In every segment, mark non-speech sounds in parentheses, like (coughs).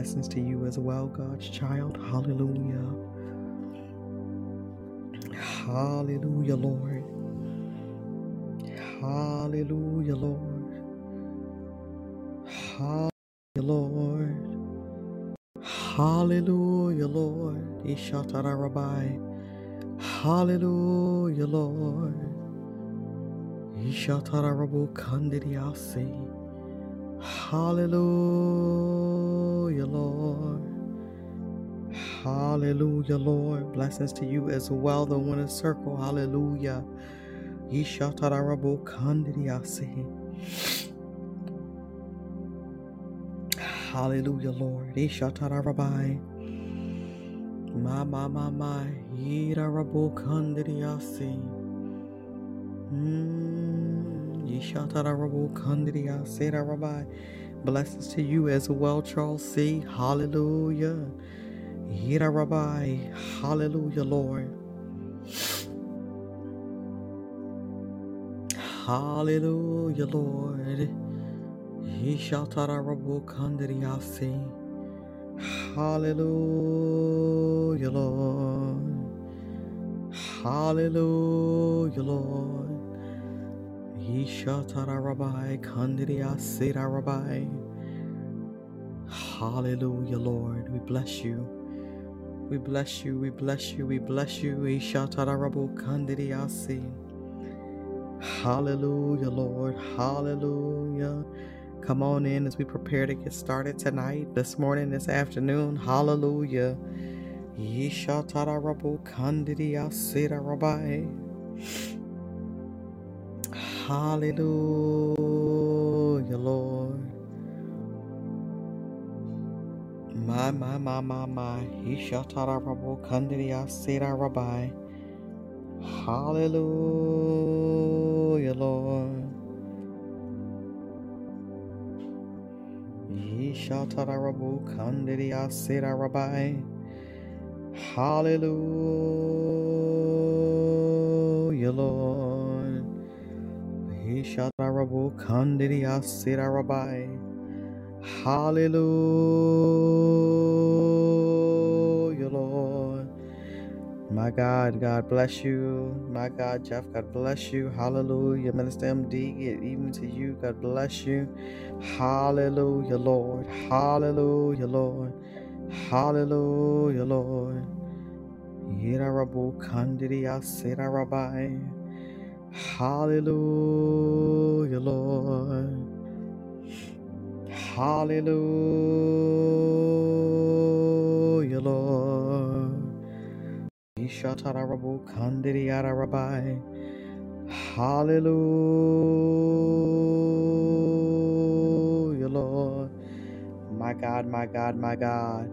Blessings to you as well, God's child. Hallelujah. Hallelujah, Lord. Hallelujah, Lord. Hallelujah, Lord. Hallelujah, Lord. Ishatara Rabbi. Hallelujah, Lord. Ishatara Rabu Kandiriasi. Hallelujah, Lord. Hallelujah, Lord. Blessings to you as well, the winner circle. Hallelujah. Ishatarabu kandiriasi. Hallelujah, Lord. Ishatarabai. Ma ma ma ma. Yirarabu kandiriasi. Mm. Ishatarabu kandiriasi. Rabai. Blessings to you as well, Charles C. Hallelujah. Yira Rabbi. Hallelujah, Lord. Hallelujah, Lord. Hallelujah, Lord. Hallelujah, Lord. Hallelujah, Lord. We bless you. We bless you, we bless you, we bless you. Hallelujah, Lord. Hallelujah. Come on in as we prepare to get started tonight, this morning, this afternoon. Hallelujah. Ishatarabu kandiriasi rabai. Hallelujah, Lord. My, my, my, my, my. Ishatara Rabu Kandiria Sera Rabbi. Hallelujah, Lord. Ishatara Rabu Kandiria Sera Rabbi. Hallelujah, Lord. Hallelujah, Lord. My God, God bless you. My God, Jeff, God bless you. Hallelujah. Minister MD, even to you, God bless you. Hallelujah, Lord. Hallelujah, Lord. Hallelujah, Lord. Yirarabu kandiri asira rabbi. Hallelujah, Lord. Hallelujah, Lord. Ishatarabu Kandiriara Rabbi. Hallelujah, Lord. My God, my God, my God.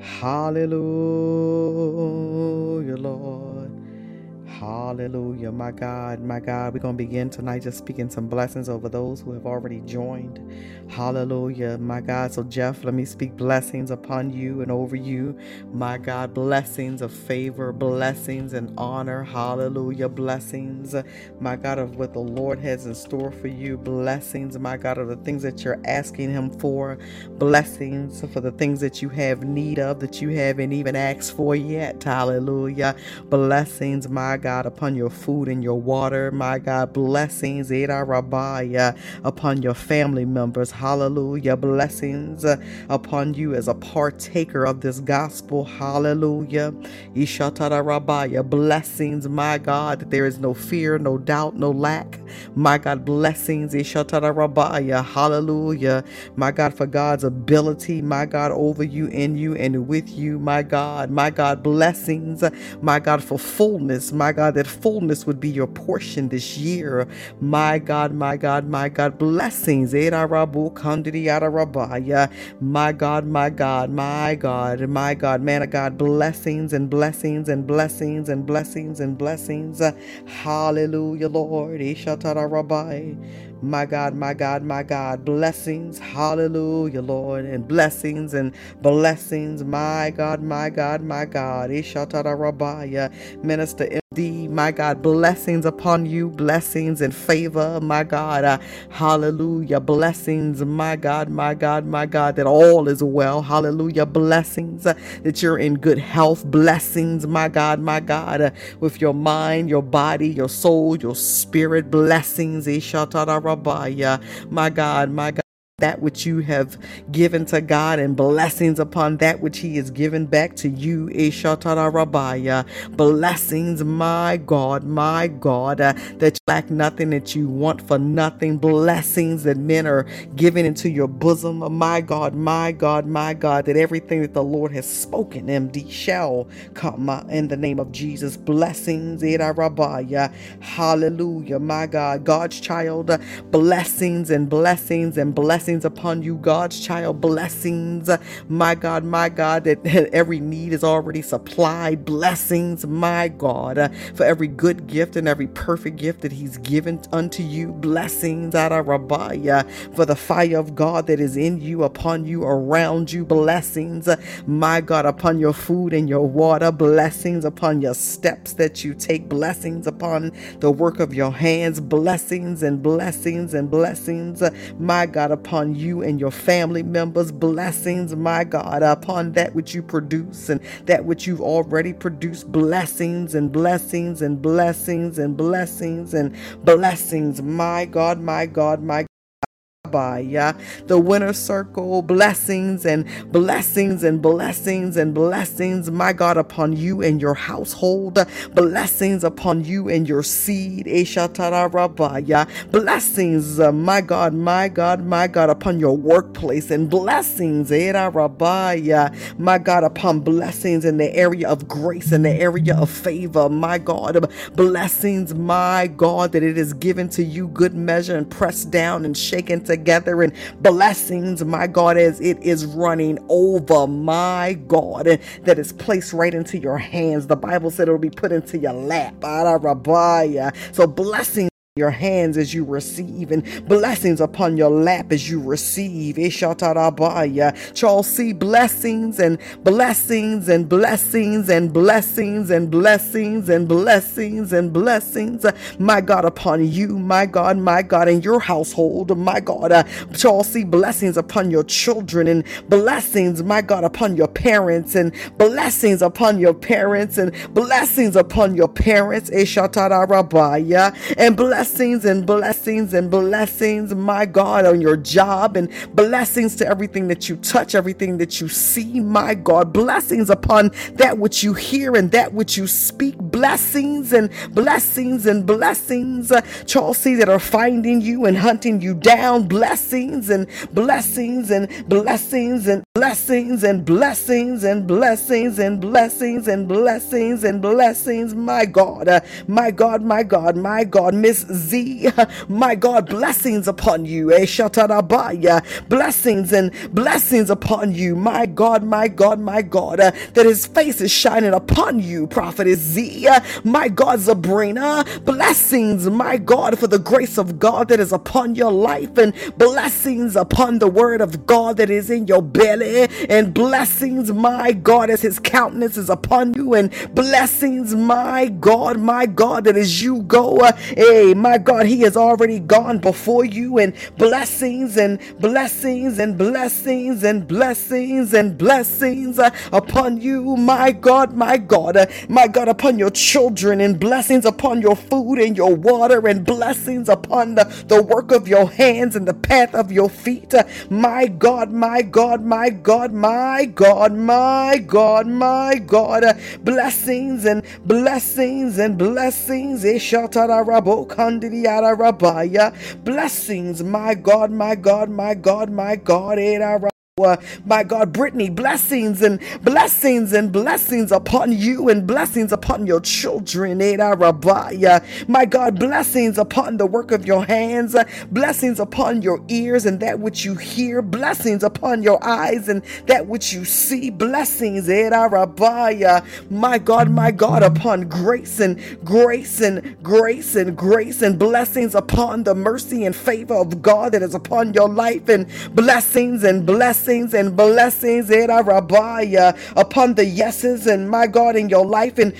Hallelujah, Lord. Hallelujah, my God, my God. We're going to begin tonight just speaking some blessings over those who have already joined. Hallelujah, my God. So, Jeff, let me speak blessings upon you and over you. My God, blessings of favor, blessings and honor. Hallelujah, blessings, my God, of what the Lord has in store for you. Blessings, my God, of the things that you're asking Him for. Blessings for the things that you have need of that you haven't even asked for yet. Hallelujah. Blessings, my God, upon your food and your water. My God, blessings, Eda Rabaya, upon your family members. Hallelujah. Blessings uh, upon you as a partaker of this gospel. Hallelujah. Ishatara Rabaya. Blessings, my God, that there is no fear, no doubt, no lack. My God, blessings. Ishatara Rabaya. Hallelujah. My God, for God's ability, my God, over you, in you, and with you. My God, my God, blessings. My God, for fullness. My God, that fullness would be your portion this year. My God, my God, my God, blessings. My God, my God, my God, my God, man of God, blessings and blessings and blessings and blessings and blessings. Hallelujah, Lord. Eh, Ishatara Rabbi. Eh. My God, my God, my God, blessings. Hallelujah, Lord. And blessings and blessings. My God, my God, my God. Eh, Ishatara Rabaya. Minister my God, blessings upon you, blessings and favor, my God, uh, hallelujah, blessings, my God, my God, my God, that all is well, hallelujah, blessings, uh, that you're in good health, blessings, my God, my God, uh, with your mind, your body, your soul, your spirit, blessings, my God, my God that which you have given to God and blessings upon that which He has given back to you. Rabaya. Blessings, my God, my God, uh, that you lack nothing, that you want for nothing. Blessings that men are giving into your bosom. My God, my God, my God, that everything that the Lord has spoken, MD, shall come uh, in the name of Jesus. Blessings, Rabaya. Hallelujah, my God, God's child, uh, blessings and blessings and blessings blessings upon you, God's child. Blessings, my God, my God, that (laughs) every need is already supplied. Blessings, my God, for every good gift and every perfect gift that He's given unto you. Blessings, Rabbiah, for the fire of God that is in you, upon you, around you. Blessings, my God, upon your food and your water. Blessings upon your steps that you take. Blessings upon the work of your hands. Blessings and blessings and blessings, my God, upon upon you and your family members. Blessings, my God, upon that which you produce and that which you've already produced. Blessings and blessings and blessings and blessings and blessings, my God, my God, my the winner circle, blessings and blessings and blessings and blessings, my God, upon you and your household, blessings upon you and your seed, blessings, uh, my God, my God, my God, upon your workplace, and blessings, my God, upon blessings in the area of grace, in the area of favor, my God, blessings, my God, that it is given to you, good measure and pressed down and shaken together together in blessings, my God, as it is running over, my God, and that is placed right into your hands. The Bible said it will be put into your lap. So blessings your hands as you receive and blessings upon your lap as you receive. Charles see blessings and blessings and blessings and blessings and blessings and blessings and blessings, my God, upon you, my God, my God, in your household, my God. Uh, Charles see blessings upon your children and blessings, my God, upon your parents and blessings upon your parents and blessings upon your parents. And blessings blessings and blessings and blessings, my God, on your job and blessings to everything that you touch, everything that you see, my God. Blessings upon that which you hear and that which you speak. Blessings and blessings and blessings, uh, Chelsea, that are finding you and hunting you down. Blessings and blessings and blessings and blessings and blessings and blessings and blessings and blessings and blessings, my God, uh, my God, my God, my God, Miss Z, my God, blessings upon you, eh, Shatarabaya, blessings and blessings upon you, my God, my God, my God, uh, that his face is shining upon you, Prophetess Z, uh, my God, Sabrina, blessings, my God, for the grace of God that is upon your life, and blessings upon the word of God that is in your belly and blessings, my God, as his countenance is upon you, and blessings, my God, my God, that as you go, uh, hey, my God, he has already gone before you, and blessings and blessings and blessings and blessings and blessings uh, upon you, my God, my God, uh, my God, upon your children, and blessings upon your food and your water, and blessings upon the, the work of your hands and the path of your feet, uh, my God, my God, my God, my God, my God, my God. Blessings and blessings and blessings. Blessings, my God, my God, my God, my God. My God, Brittany, blessings and blessings and blessings upon you and blessings upon your children. My God, blessings upon the work of your hands, blessings upon your ears and that which you hear, blessings upon your eyes and that which you see, blessings. My God, my God, upon grace and grace and grace and grace and blessings upon the mercy and favor of God that is upon your life and blessings and blessings blessings and blessings eh, upon the yeses and my God in your life and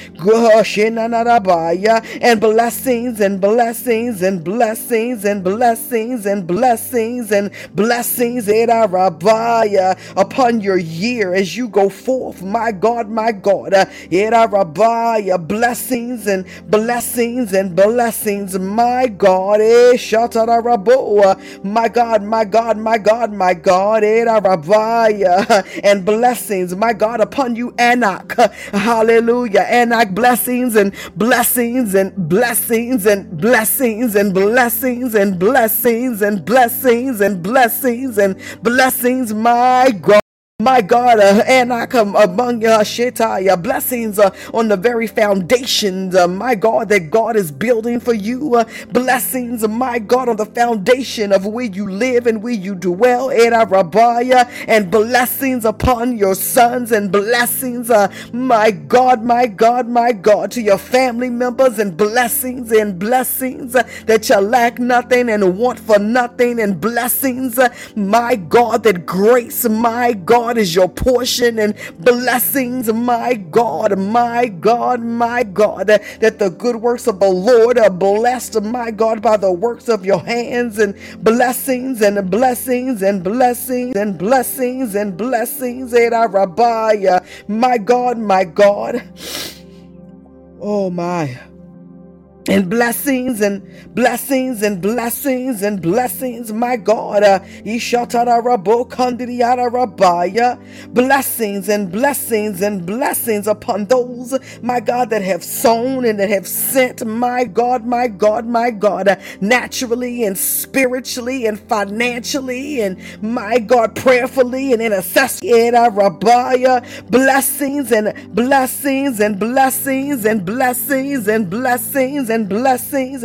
and blessings and blessings and blessings and blessings and blessings and blessings eh, upon your year as you go forth, my God, my God. Eh, blessings and blessings and blessings, my God. Eh, uh, my God, my God, my God, my God. And blessings, my God, upon you, Anak. Hallelujah. Anak blessings and blessings and blessings and blessings and blessings and blessings and blessings and blessings and blessings, my God. My God, uh, and I come among your uh, blessings uh, on the very foundations, uh, my God, that God is building for you. Uh, blessings, my God, on the foundation of where you live and where you dwell, Rabbiah, and blessings upon your sons, and blessings, uh, my God, my God, my God, to your family members, and blessings and blessings uh, that you lack nothing and want for nothing, and blessings, uh, my God, that grace, my God God is your portion and blessings, my God, my God, my God, that the good works of the Lord are blessed, my God, by the works of your hands and blessings and blessings and blessings and blessings and blessings. And uh, my God, my God. Oh my and blessings and blessings and blessings and blessings, my God. Uh, blessings and blessings and blessings upon those, my God, that have sown and that have sent, my God, my God, my God, uh, naturally and spiritually and financially and my God, prayerfully and in rabaya. blessings and blessings and blessings and blessings and blessings and and blessings.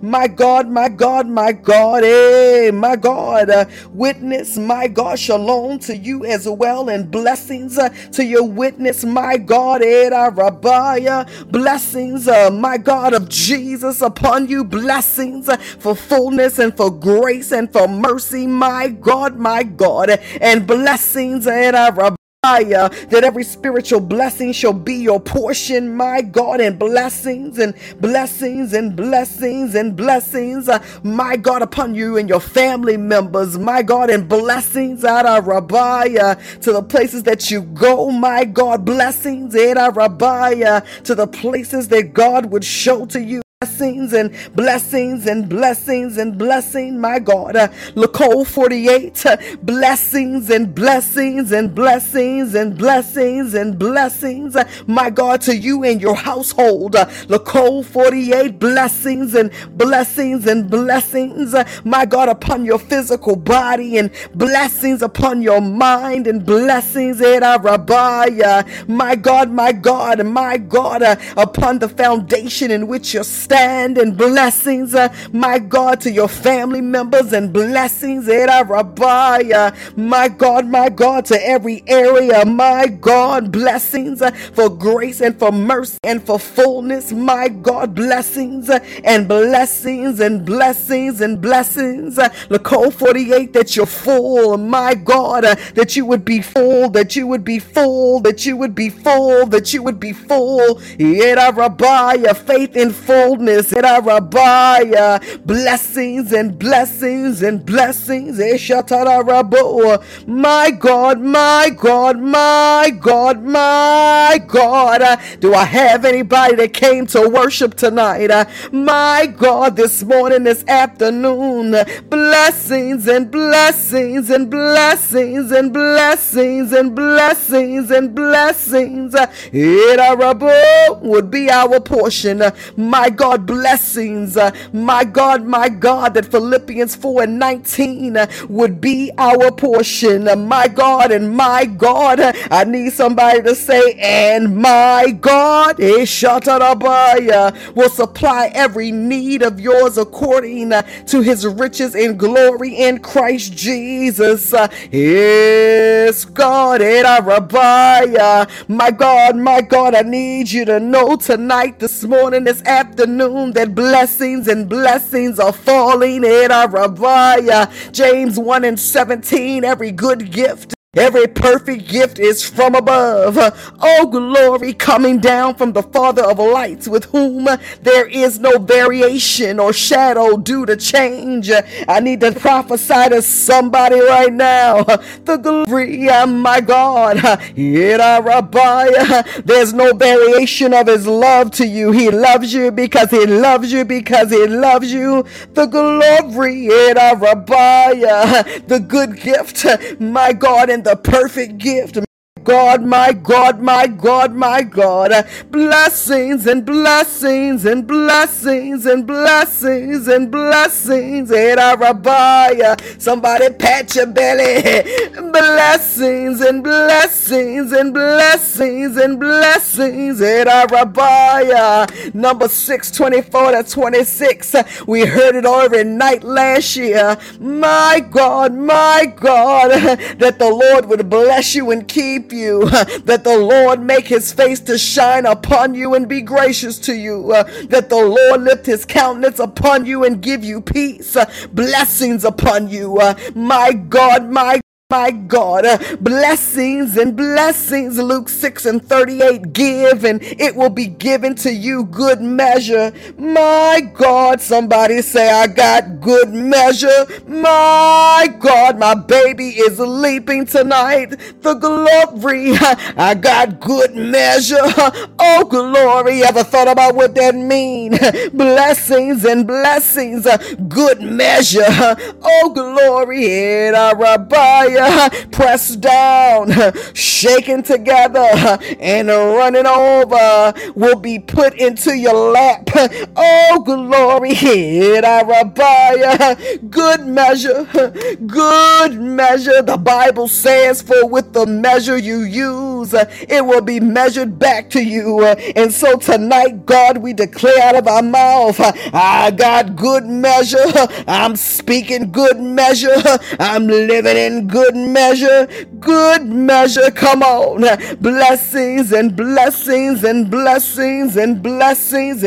My God, my God, my God, eh, my God. Uh, witness, my God, shalom to you as well, and blessings uh, to your witness, my God, in eh, blessings, uh, my God of Jesus upon you, blessings uh, for fullness and for grace and for mercy, my God, my God, and blessings, that every spiritual blessing shall be your portion, my God, and blessings and blessings and blessings and blessings, uh, my God, upon you and your family members, my God, and blessings out of to the places that you go, my God, blessings Rabbiah to the places that God would show to you blessings and blessings and blessings and blessing, my God. Uh, Lacole 48, uh, blessings and blessings and blessings and blessings and blessings, uh, my God, to you and your household. Uh, Lacole 48, blessings and blessings and blessings, uh, my God, upon your physical body and blessings upon your mind and blessings, Rabbi, my God, my God, my God, uh, upon the foundation in which you're stand and blessings, uh, my God, to your family members and blessings, my God, my God, to every area, my God, blessings uh, for grace and for mercy and for fullness, my God, blessings uh, and blessings and blessings and blessings. Uh, Lacole 48, that you're full, my God, uh, that you would be full, that you would be full, that you would be full, that you would be full. Rabbi, faith in full rabbiah, blessings and blessings and blessings. Eh, my God, my God, my God, my God. Do I have anybody that came to worship tonight? My God, this morning, this afternoon, blessings and blessings and blessings and blessings and blessings and blessings. Eh, it would be our portion. My God. God, blessings. Uh, my God, my God, that Philippians 4 and 19 uh, would be our portion. Uh, my God and my God, I need somebody to say, and my God eh, will supply every need of yours according to his riches in glory in Christ Jesus. Yes, God, eh, my God, my God, I need you to know tonight, this morning, this afternoon afternoon that blessings and blessings are falling in our Rabbiah. Uh, James 1 and 17, every good gift Every perfect gift is from above. Oh, glory coming down from the Father of lights, with whom there is no variation or shadow due to change. I need to prophesy to somebody right now. The glory of my God. There's no variation of his love to you. He loves you because he loves you because he loves you. The glory, the good gift, my God, the perfect gift God, my God, my God, my God. Blessings and blessings and blessings and blessings and blessings. Somebody pat your belly. Blessings and blessings and blessings and blessings. Number 624 to 26. We heard it every night last year. My God, my God, that the Lord would bless you and keep you you, (laughs) that the Lord make his face to shine upon you and be gracious to you, uh, that the Lord lift his countenance upon you and give you peace, uh, blessings upon you. Uh, my God, my my God, uh, blessings and blessings. Luke 6 and 38 give and it will be given to you good measure. My God, somebody say, I got good measure. My God, my baby is leaping tonight. The glory, (laughs) I got good measure. (laughs) Oh, glory. Ever thought about what that mean? (laughs) blessings and blessings, good measure. Oh, glory. (laughs) pressed down, (laughs) shaken together, (laughs) and running over will be put into your lap. Oh, glory, good measure, good measure. The Bible says, For with the measure you use, it will be measured back to you. And so tonight, God, we declare out of our mouth, I got good measure. I'm speaking good measure. I'm living in good measure, good measure. Come on. Blessings and blessings and blessings and blessings.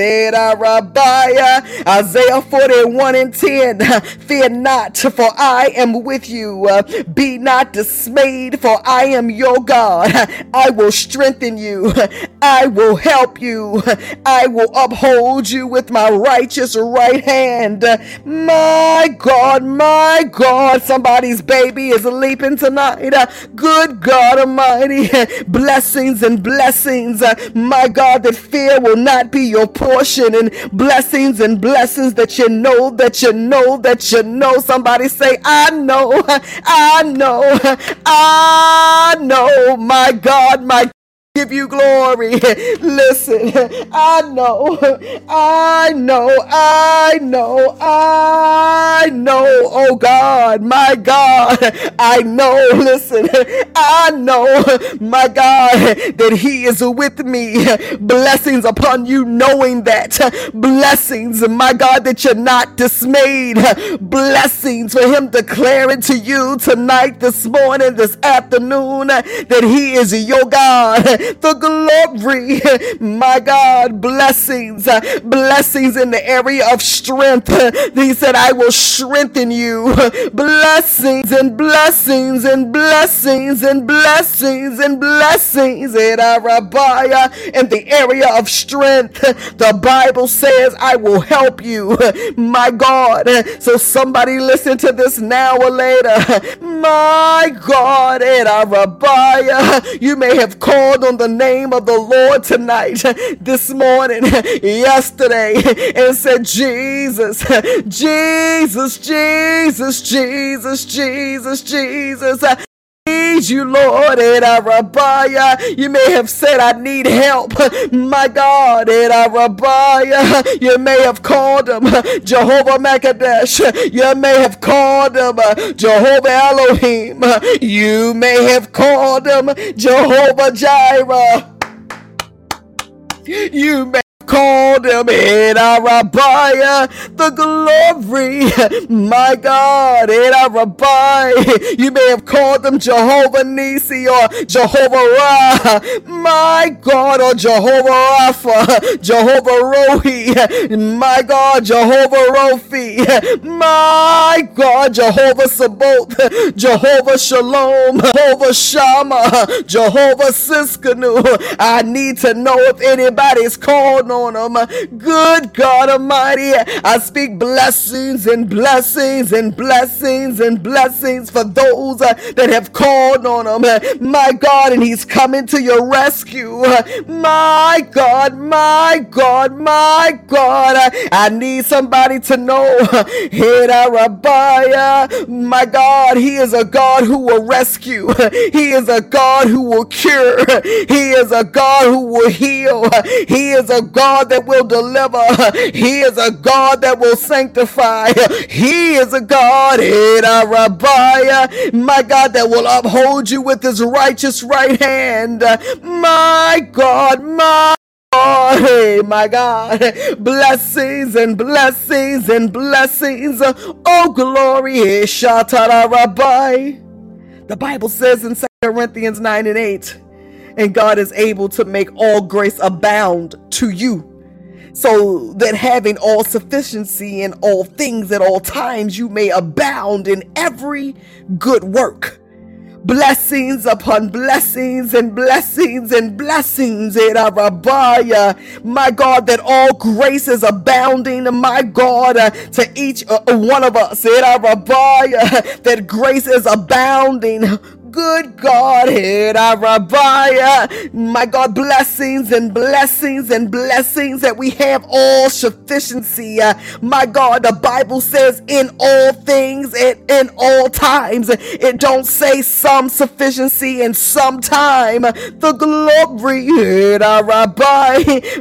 Isaiah 41 and 10. Fear not, for I am with you. Be not dismayed, for I am your God. I will strengthen you. I will help you. I will uphold you with my righteous right hand. My God, my God, somebody's baby is leaping tonight. Uh, good God Almighty, (laughs) blessings and blessings. Uh, my God, that fear will not be your portion, and blessings and blessings that you know, that you know, that you know. Somebody say, I know, (laughs) I know, (laughs) I know, my God, my give you glory. (laughs) Listen, I know, I know, I know, I know, oh God, my God, I know, (laughs) listen, I know, my God, that He is with me. Blessings upon you, knowing that. Blessings, my God, that you're not dismayed. Blessings for Him declaring to you tonight, this morning, this afternoon, that He is your God the glory. My God, blessings, blessings in the area of strength. He said, I will strengthen you. Blessings and blessings and blessings and blessings and blessings in Arabiah in the area of strength. The Bible says, I will help you. My God. So somebody listen to this now or later. My God, in Arabiah, you may have called on the name of the Lord tonight, (laughs) this morning, (laughs) yesterday, and said, (laughs) Jesus, Jesus, Jesus, Jesus, Jesus, Jesus need you, Lord. You may have said, I need help. My God. You may have called him Jehovah Makadesh. You may have called him Jehovah Elohim. You may have called him Jehovah Jireh. You may called him Rabbi, the glory. My God, Rabbi. You may have called them Jehovah Nisi or Jehovah Ra. My God, or Jehovah Rapha, Jehovah Rohi. My God, Jehovah Rofi. My God, Jehovah Sabaoth, Jehovah Shalom, Jehovah Shammah, Jehovah Tsidkenu. I need to know if anybody's called on them. Good God Almighty, I speak blessings and blessings and blessings and blessings for those uh, that have called on him. My God, and he's coming to your rescue. My God, my God, my God. I need somebody to know. My God, he is a God who will rescue. He is a God who will cure. He is a God who will heal. He is a God that will deliver. He is a God that will sanctify. He is a God, eh, my God, that will uphold you with his righteous right hand. My God, my Oh, eh, hey, my God. Blessings and blessings and blessings. Oh, glory. Eh, Rabbi. The Bible says in 2 Corinthians 9 and 8, and God is able to make all grace abound to you, so that having all sufficiency in all things at all times, you may abound in every good work. Blessings upon blessings and blessings and blessings. In Arabaya. My God, that all grace is abounding, my God, uh, to each uh, one of us. In Arabaya, that grace is abounding good God. Hit our rabbi, my God, blessings and blessings and blessings that we have all sufficiency. Uh, my God, the Bible says in all things and in all times. It don't say some sufficiency and some time. The glory,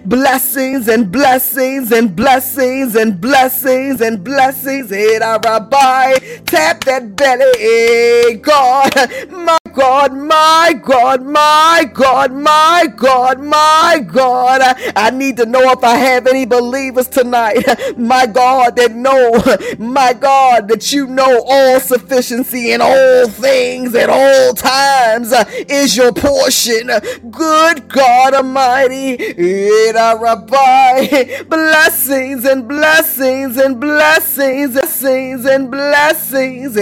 blessings and blessings and blessings and blessings and blessings. Hit our rabbi. Tap that belly, God my God, my God, my God, my God, my God. I need to know if I have any believers tonight, my God, that know, my God, that you know all sufficiency in all things at all times is your portion. Good God Almighty, blessings and blessings and blessings, and blessings and blessings,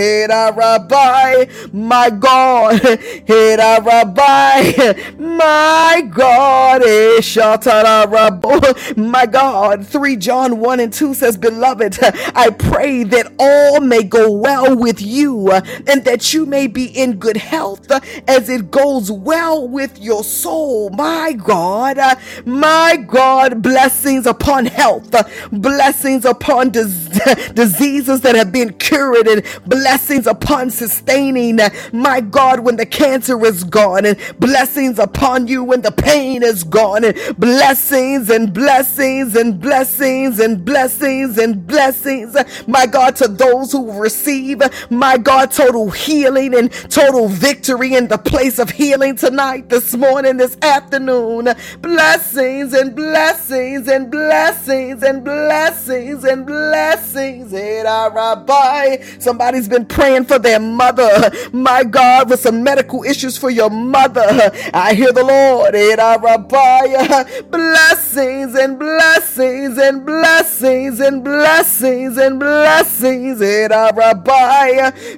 my God. God, Hera Rabbi, my God, eh, (laughs) my God. 3 John 1 and 2 says, Beloved, I pray that all may go well with you and that you may be in good health as it goes well with your soul. My God, my God, blessings upon health, blessings upon dis- (laughs) diseases that have been cured, and blessings upon sustaining. My God God, when the cancer is gone, and blessings upon you when the pain is gone, and blessings and blessings and blessings and blessings and blessings, my God, to those who receive, my God, total healing and total victory in the place of healing tonight, this morning, this afternoon. Blessings and blessings and blessings and blessings and blessings. Somebody's been praying for their mother, my God with some medical issues for your mother. I hear the Lord. Blessings and blessings and blessings and blessings and blessings.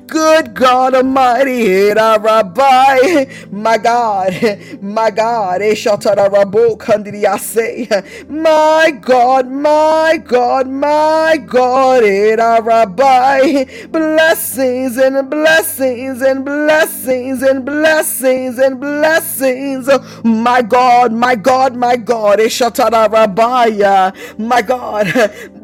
Good God Almighty. My God. My God. My God. My God. My God. Blessings and blessings and blessings blessings and blessings and blessings. My God, my God, my God. My God,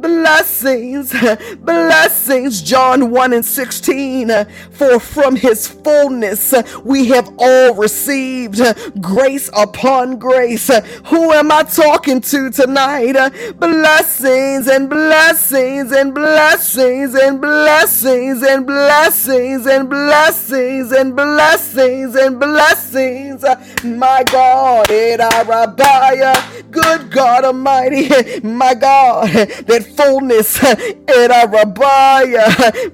blessings, blessings. John 1 and 16. For from his fullness we have all received grace upon grace. Who am I talking to tonight? Blessings and blessings and blessings and blessings and blessings and blessings and blessings and blessings. My God, good God Almighty, my God, that fullness in our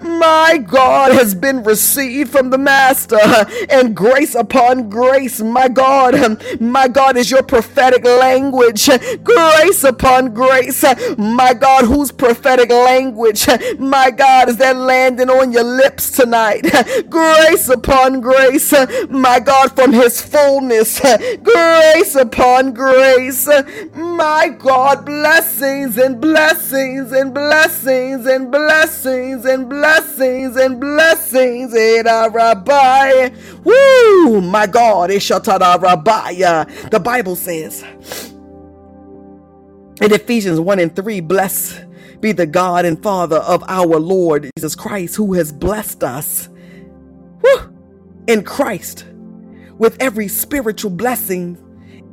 my God, has been received from the Master, and grace upon grace, my God, my God, is your prophetic language. Grace upon grace, my God, whose prophetic language, my God, is that landing on your lips tonight? Grace upon grace, my God, from His fullness, grace upon grace, my God, blessings and blessings and blessings and blessings and blessings and blessings. In our rabbi. Woo! My God, Rabbi. The Bible says in Ephesians 1 and 3, bless be the God and Father of our Lord Jesus Christ, who has blessed us woo, in Christ with every spiritual blessing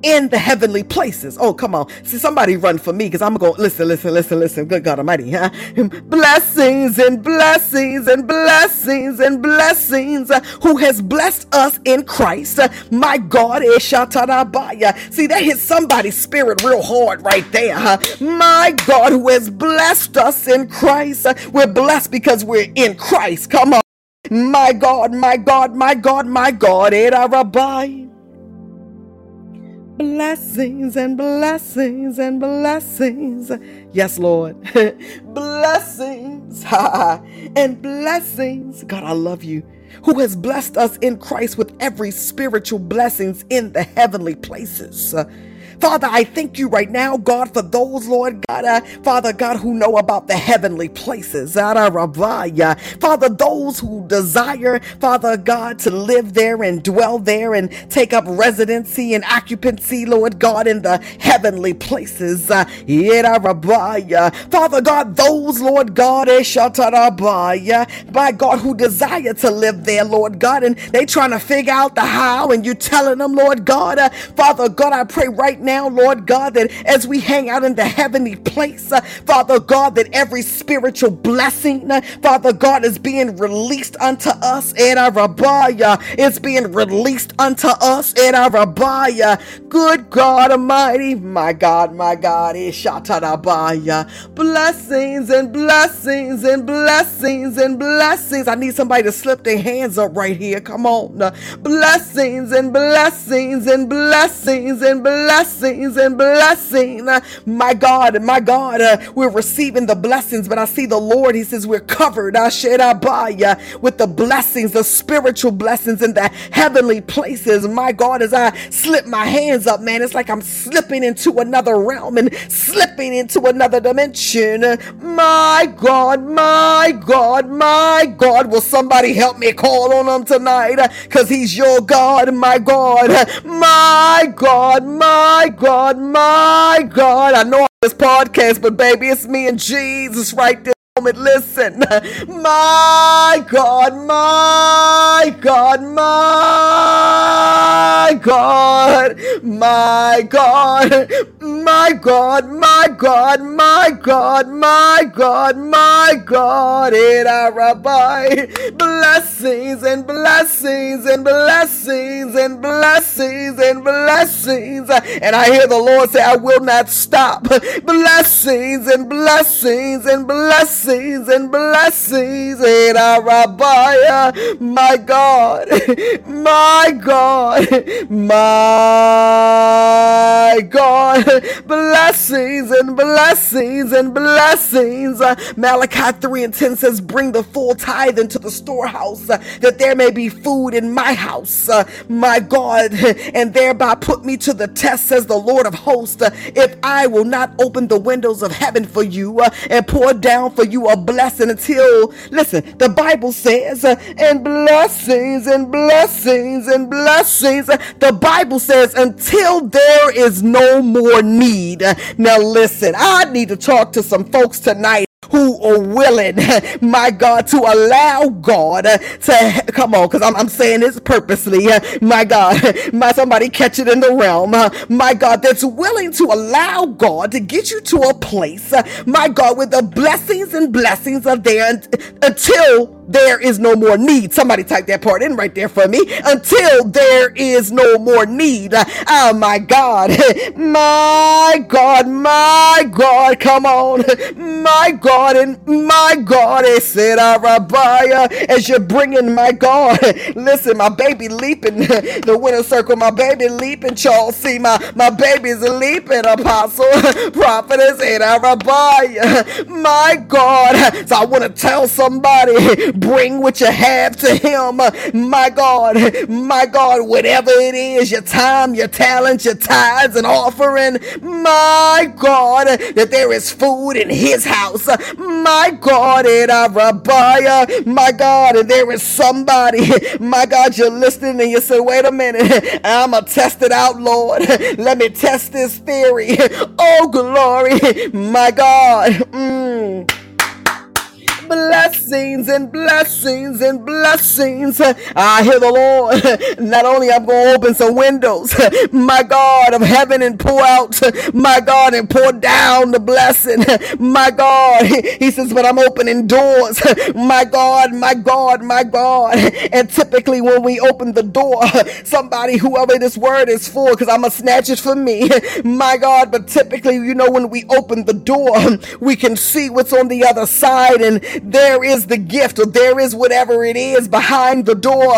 in the heavenly places. Oh, come on. See, somebody run for me because I'm going to go. listen, listen, listen, listen. Good God Almighty. Huh? Blessings and blessings and blessings and blessings. Uh, who has blessed us in Christ. Uh, my God is Shatarabaya. See, that hits somebody's spirit real hard right there. Huh? My God, who has blessed us in Christ. Uh, we're blessed because we're in Christ. Come on. My God, my God, my God, my God. Era Rabbi blessings and blessings and blessings. Yes, Lord. (laughs) blessings (laughs) and blessings. God, I love you. Who has blessed us in Christ with every spiritual blessings in the heavenly places. Father, I thank you right now, God, for those, Lord God, uh, Father God, who know about the heavenly places. Father, those who desire, Father God, to live there and dwell there and take up residency and occupancy, Lord God, in the heavenly places. Uh, Father God, those, Lord God, by God, who desire to live there, Lord God, and they trying to figure out the how, and you telling them, Lord God, uh, Father God, I pray right now now, Lord God, that as we hang out in the heavenly place, uh, Father God, that every spiritual blessing, uh, Father God, is being released unto us in our Rabbiah. It's being released unto us in our Rabbiah. Good God Almighty, my God, my God, Ishatarabaya. Blessings and blessings and blessings and blessings. I need somebody to slip their hands up right here. Come on. Blessings and blessings and blessings and blessings blessings and blessing. My God, my God, uh, we're receiving the blessings, but I see the Lord, He says we're covered uh, with the blessings, the spiritual blessings in the heavenly places. My God, as I slip my hands up, man, it's like I'm slipping into another realm and slipping into another dimension. My God, my God, my God, will somebody help me call on Him tonight? Because He's your God, my God, my God, my God, my God. I know this podcast, but baby, it's me and Jesus right there. Listen, (laughs) my God, my God, my God, my God, my God, my God, my God, my God, my God, in our Rabbi, blessings and blessings and blessings and blessings and blessings. And I hear the Lord say, I will not stop. (laughs) Blessings and blessings and blessings and blessings in Rabbi, my God, my God, my God. Blessings and blessings and blessings. Malachi 3 and 10 says, Bring the full tithe into the storehouse, that there may be food in my house, my God, and thereby put me to the test, says the Lord of hosts, if I will not open the windows of heaven for you and pour down for you a blessing until, listen, the Bible says, uh, and blessings and blessings and blessings. The Bible says, until there is no more need. Now, listen, I need to talk to some folks tonight who are willing, (laughs) my God, to allow God to come on, because I'm, I'm saying this purposely, (laughs) my God, (laughs) my somebody catch it in the realm, my God, that's willing to allow God to get you to a place, my God, with the blessings and blessings of there until there is no more need. Somebody type that part in right there for me. Until there is no more need. Oh my God. (laughs) My God. My God. Come on. (laughs) My God and my God. Eh, said Arabaya eh, as you're bringing my God. (laughs) Listen, my baby leaping. The winner circle. My baby leaping. Charles see my, my baby's leaping. Apostle. Prophetess. And Arabaya. My God. So I want to tell somebody Bring what you have to Him. Uh, my God, my God, whatever it is your time, your talent, your tithes and offering. My God, that there is food in His house. Uh, my God, in Arabaya. Uh, my God, and there is somebody. (laughs) My God, you're listening and you say, wait a minute. I'm going to test it out, Lord. (laughs) Let me test this theory. (laughs) Oh, glory. My God. Mm blessings and blessings and blessings. I hear the Lord. (laughs) Not only I'm going to open some windows, (laughs) my God of heaven, and pour out, (laughs) my God, and pour down the blessing. My God, He says, but I'm opening doors. My God, my God, my God. And typically when we open the door, somebody, whoever this word is for, because I'm going to snatch it for me, my God, but typically, you know, when we open the door, we can see what's on the other side and there is the gift or there is whatever it is behind the door.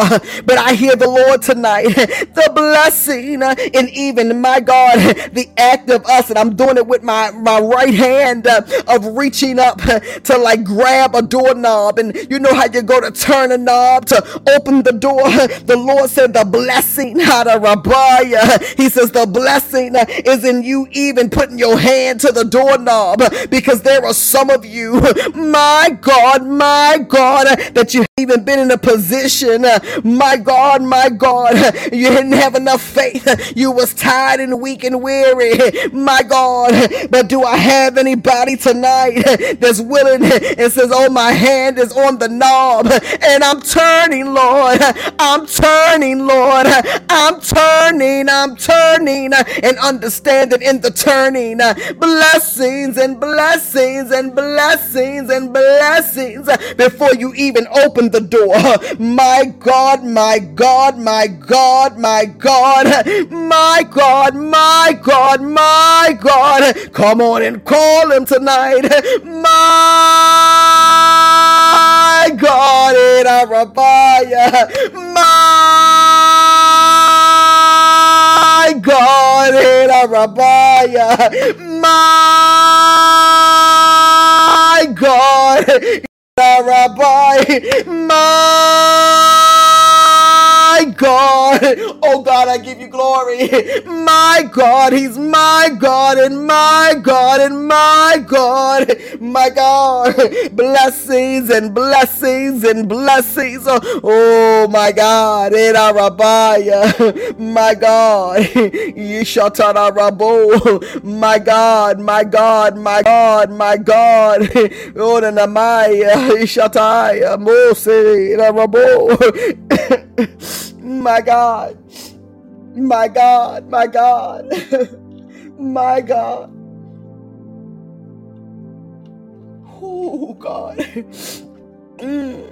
But I hear the Lord tonight, (laughs) the blessing and even my God, (laughs) the act of us, and I'm doing it with my, my right hand uh, of reaching up (laughs) to like grab a doorknob. And you know how you go to turn a knob to open the door. The Lord said the blessing, He says the blessing is in you even putting your hand to the doorknob because there are some of you, my God. God, my God, that you even been in a position, uh, my God, my God, (laughs) you didn't have enough faith. (laughs) You was tired and weak and weary, (laughs) my God. But do I have anybody tonight that's willing and says, Oh, my hand is on the knob and I'm turning, Lord. I'm turning, Lord. I'm turning, I'm turning and understanding in the turning uh, blessings and blessings and blessings and blessings before you even open the door. My God, my God, my God, my God, my God, my God, my God. Come on and call him tonight. My God in Arabaya. My God in Arabaya. My God Rabbi, (laughs) my God, oh God, I give you glory. My God, He's my God and my God and my God, my God, blessings and blessings and blessings. Oh my God, eh, in Arabaya, my God, Yishatara Rabo, my God, my God, my God, my God, oh Namaya, Ishataya, Mose, Rabo, (laughs) my God. My God, my God, (laughs) my God. Oh, God. (laughs) Mm.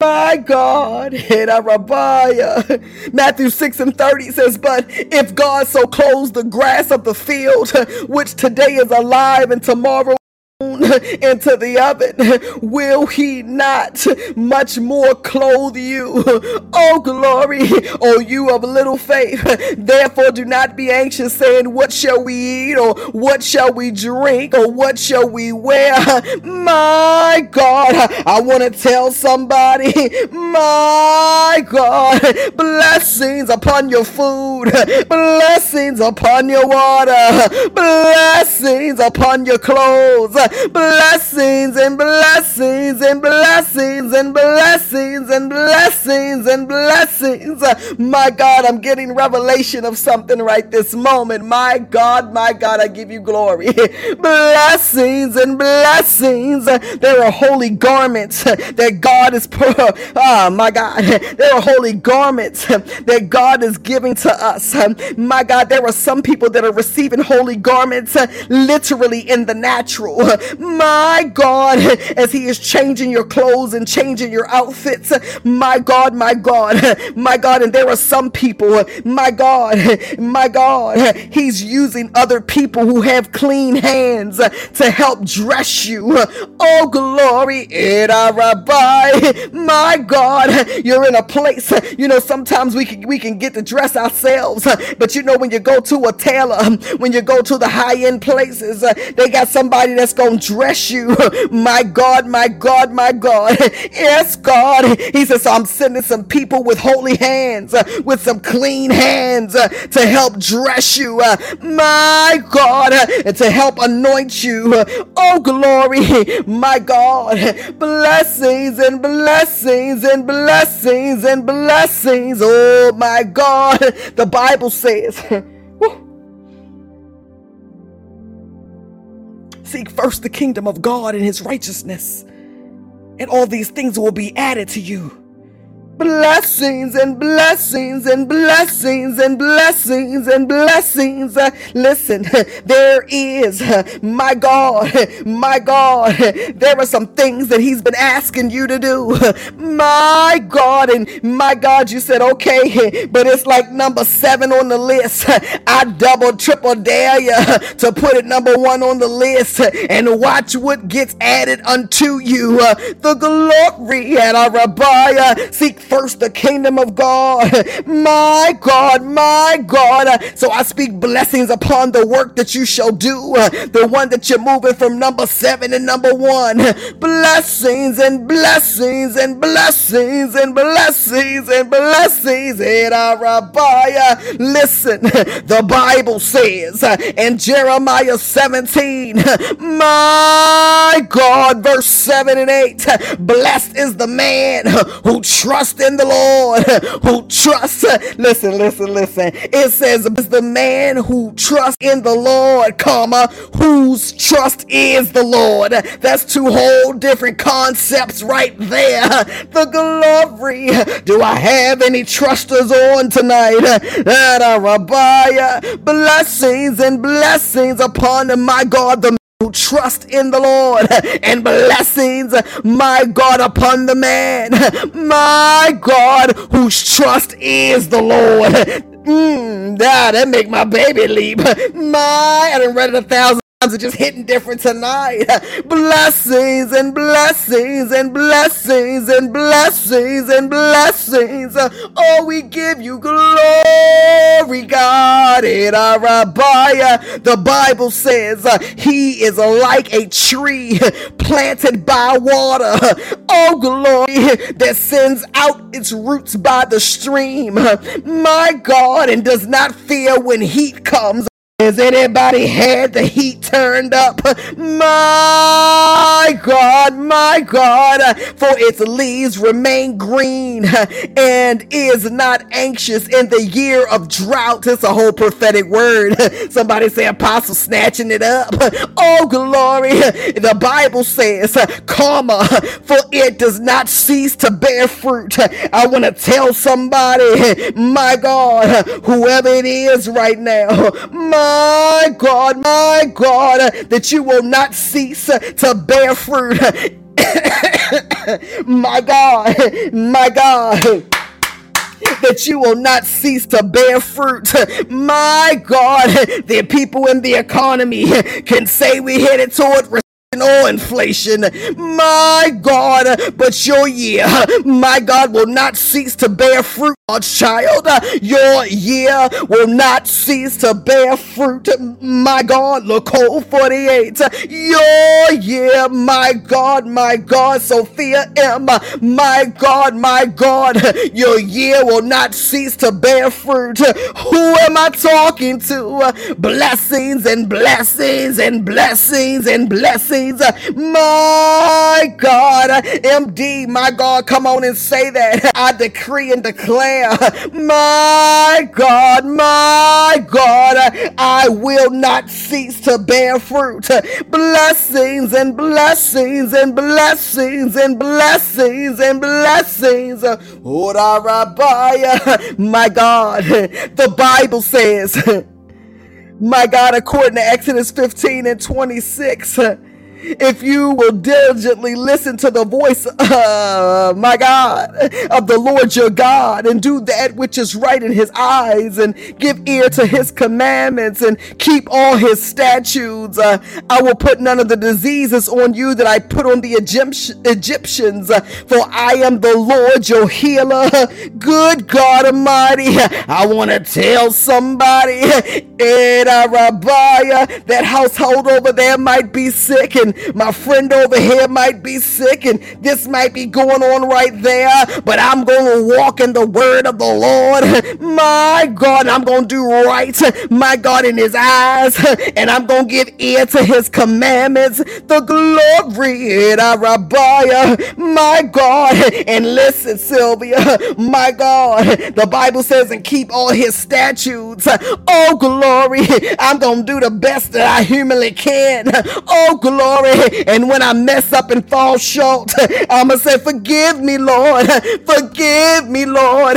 My God, (laughs) Matthew 6 and 30 says, But if God so clothes the grass of the field, which today is alive and tomorrow (laughs) into the oven, (laughs) will he not much more clothe you? (laughs) Oh, glory, oh, you of little faith. Therefore, do not be anxious, saying, What shall we eat, or what shall we drink, or what shall we wear? My God, I want to tell somebody, my God, blessings upon your food, blessings upon your water, blessings upon your clothes blessings and blessings and blessings and blessings and blessings and blessings. Uh, my God, I'm getting revelation of something right this moment. My God, my God, I give you glory. (laughs) blessings and blessings. Uh, there are holy garments uh, that God is, oh (laughs) my God, (laughs) there are holy garments that God is giving to us. Um, my God, there are some people that are receiving holy garments literally in the natural. My God, as He is changing your clothes and changing your outfits. My God, my God, my God. And there are some people, my God, my God, He's using other people who have clean hands to help dress you. Oh, glory. Rabbi. My God, you're in a place, you know, sometimes we can, we can get to dress ourselves, but you know, when you go to a tailor, when you go to the high end places, they got somebody that's going to dress you. (laughs) My God, my God, my God. (laughs) Yes, God. He says, so I'm sending some people with holy hands, uh, with some clean hands uh, to help dress you. Uh, my God, and to help anoint you. Oh, glory. (laughs) My God. Blessings and blessings and blessings and blessings. Oh, my God. The Bible says, Seek first the kingdom of God and his righteousness, and all these things will be added to you. Blessings and blessings and blessings and blessings and blessings. Uh, listen, (laughs) there is, my God, (laughs) my God, (laughs) there are some things that He's been asking you to do. My God, and my God, you said, okay, but it's like number seven on the list. I double, triple dare you to put it number one on the list and watch what gets added unto you. The glory at our. Seek first the kingdom of God. (laughs) My God, my God. So I speak blessings upon the work that you shall do. The one that you're moving from number seven and number one. (laughs) Blessings and blessings and blessings and blessings and blessings. Listen, (laughs) the Bible says in Jeremiah 17, my God, verse 7 and 8, blessed is the man who trusts in the Lord, who trusts. Listen, listen, listen. It says, "Is the man who trusts in the Lord, comma, whose trust is the Lord." That's two whole different concepts right there. The glory. Do I have any trusters on tonight? That are blessings and blessings upon my God the who trust in the Lord and blessings, my God, upon the man, my God, whose trust is the Lord. Mm, that, that make my baby leap. My, I done read it a thousand are just hitting different tonight. (laughs) Blessings and blessings and blessings and blessings and blessings. Oh, we give you glory, God. In our Rabbiah, the Bible says uh, he is like a tree planted by water. Oh, glory that sends out its roots by the stream. My God, and does not fear when heat comes. Has anybody had the heat turned up? My God, my God, for its leaves remain green and is not anxious in the year of drought. It's a whole prophetic word. Somebody say apostle snatching it up. Oh, glory. The Bible says, comma, for it does not cease to bear fruit. I want to tell somebody, my God, whoever it is right now, my my God, my God, that you will not cease to bear fruit. (coughs) my God, my God that you will not cease to bear fruit. My God, the people in the economy can say we headed toward or inflation. My God, but your year, my God, will not cease to bear fruit, child. Your year will not cease to bear fruit. My God, look, 48. Your year, my God, my God, Sophia M. My God, my God, your year will not cease to bear fruit. Who am I talking to? Blessings and blessings and blessings and blessings My God, MD, my God, come on and say that. I decree and declare, my God, my God, I will not cease to bear fruit. Blessings and blessings and blessings and blessings and blessings. My God, the Bible says, my God, according to Exodus 15 and 26, if you will diligently listen to the voice, uh, my God, of the Lord your God, and do that which is right in his eyes, and give ear to his commandments, and keep all his statutes, uh, I will put none of the diseases on you that I put on the Egyptians, uh, for I am the Lord your healer. Good God Almighty, I want to tell somebody, in Arabiah that household over there might be sick, and my friend over here might be sick and this might be going on right there, but I'm going to walk in the word of the Lord. (laughs) My God, I'm going to do right, my God, in his eyes, (laughs) and I'm going to give ear to his commandments. The glory, eh, my God. (laughs) And listen, Sylvia, my God, the Bible says, and keep all his statutes. Oh, glory, I'm going to do the best that I humanly can. Oh, glory. And when I mess up and fall short, I'm going to say, Forgive me, Lord. (laughs) Forgive me, Lord.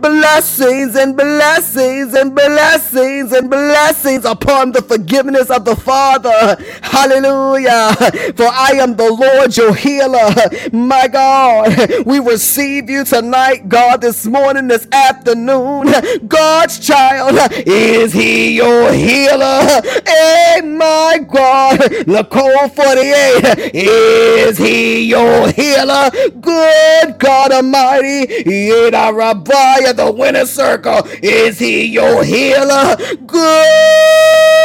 Blessings and blessings and blessings and blessings upon the forgiveness of the Father. Hallelujah. For I am the Lord your healer. My God, we receive you tonight, God, this morning, this afternoon. God's child, is he your healer? Amen my God. Nicole 48, is he your healer? Good God Almighty. Yeda Rabbiah, the winner circle, is he your healer? Good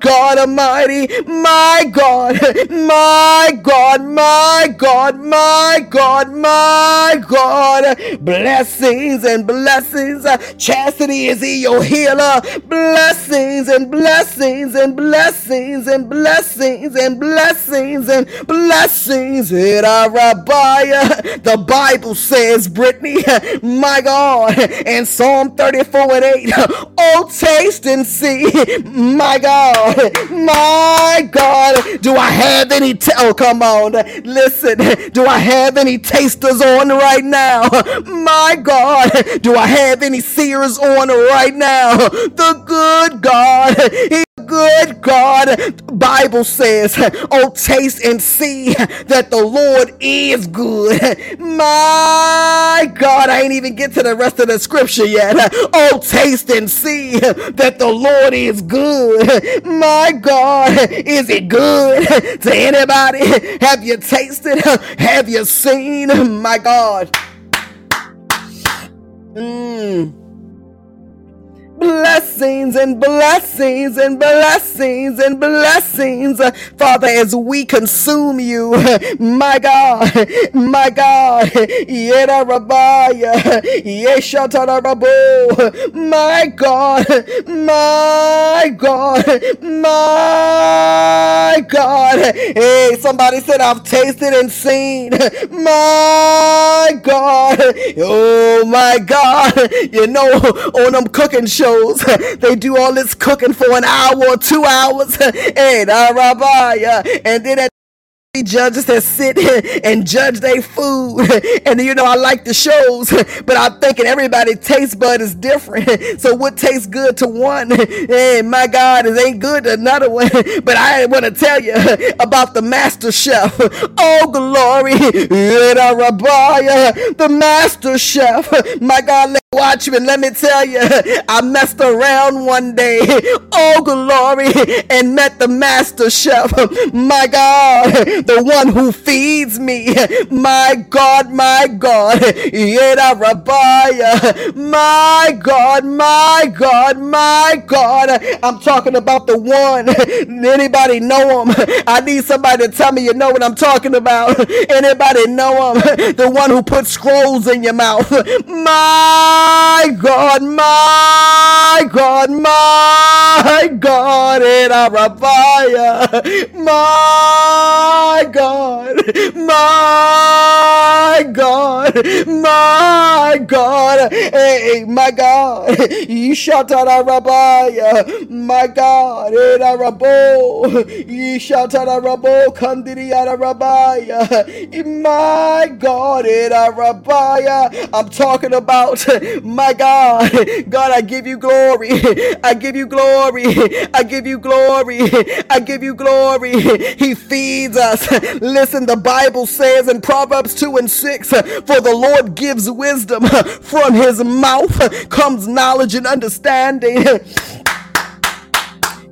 God Almighty. My God, my God, my God, my God, my God. Blessings and blessings. Chastity, is he your healer? Blessings and blessings and blessings and blessings and blessings and blessings and blessings. The Bible says, Brittany, my God, in Psalm 34 and 8, oh, taste and see, my God, (laughs) my God, do I have any, t- oh, come on, listen, do I have any tasters on right now? My God, do I have any seers on right now? The good God, He good God. Bible says, Oh, taste and see that the Lord is good. My God, I ain't even get to the rest of the scripture yet. Oh, taste and see that the Lord is good. My God, is it good to anybody? Have you tasted? Have you seen? My God. Mmm blessings and blessings and blessings and blessings, Father, as we consume you, (laughs) my God, my God, Yera Rabaya, my God, my God, my God. Hey, somebody said, I've tasted and seen, my God, oh my God, you know, on them cooking shows shows. (laughs) They do all this cooking for an hour or two hours. (laughs) And, and then at (laughs) judges that sit and judge their food. And you know, I like the shows, but I'm thinking everybody taste bud is different. So what tastes good to one, and my God, it ain't good to another one. But I want to tell you about the master chef. Oh, glory. The master chef. My God, Watch me, let me tell you, (laughs) I messed around one day, (laughs) oh glory, and met the master chef, (laughs) my God, the one who feeds me, my God, my God, my God, my God, my God, I'm talking about the one, anybody know him? I need somebody to tell me you know what I'm talking about, anybody know him? The one who puts scrolls in your mouth, my my God, my God, my God, in Arabaya. My God, my God, my God, hey, my God, Yishatara Rabaya, my God, in Arabo, Yishatara Rabo, Kandiriara Rabaya, my God, in Arabaya. I'm talking about, my God, God, I give you glory, I give you glory, I give you glory, I give you glory. He feeds us. Listen, the Bible says in Proverbs 2 and 6 For the Lord gives wisdom, from his mouth comes knowledge and understanding.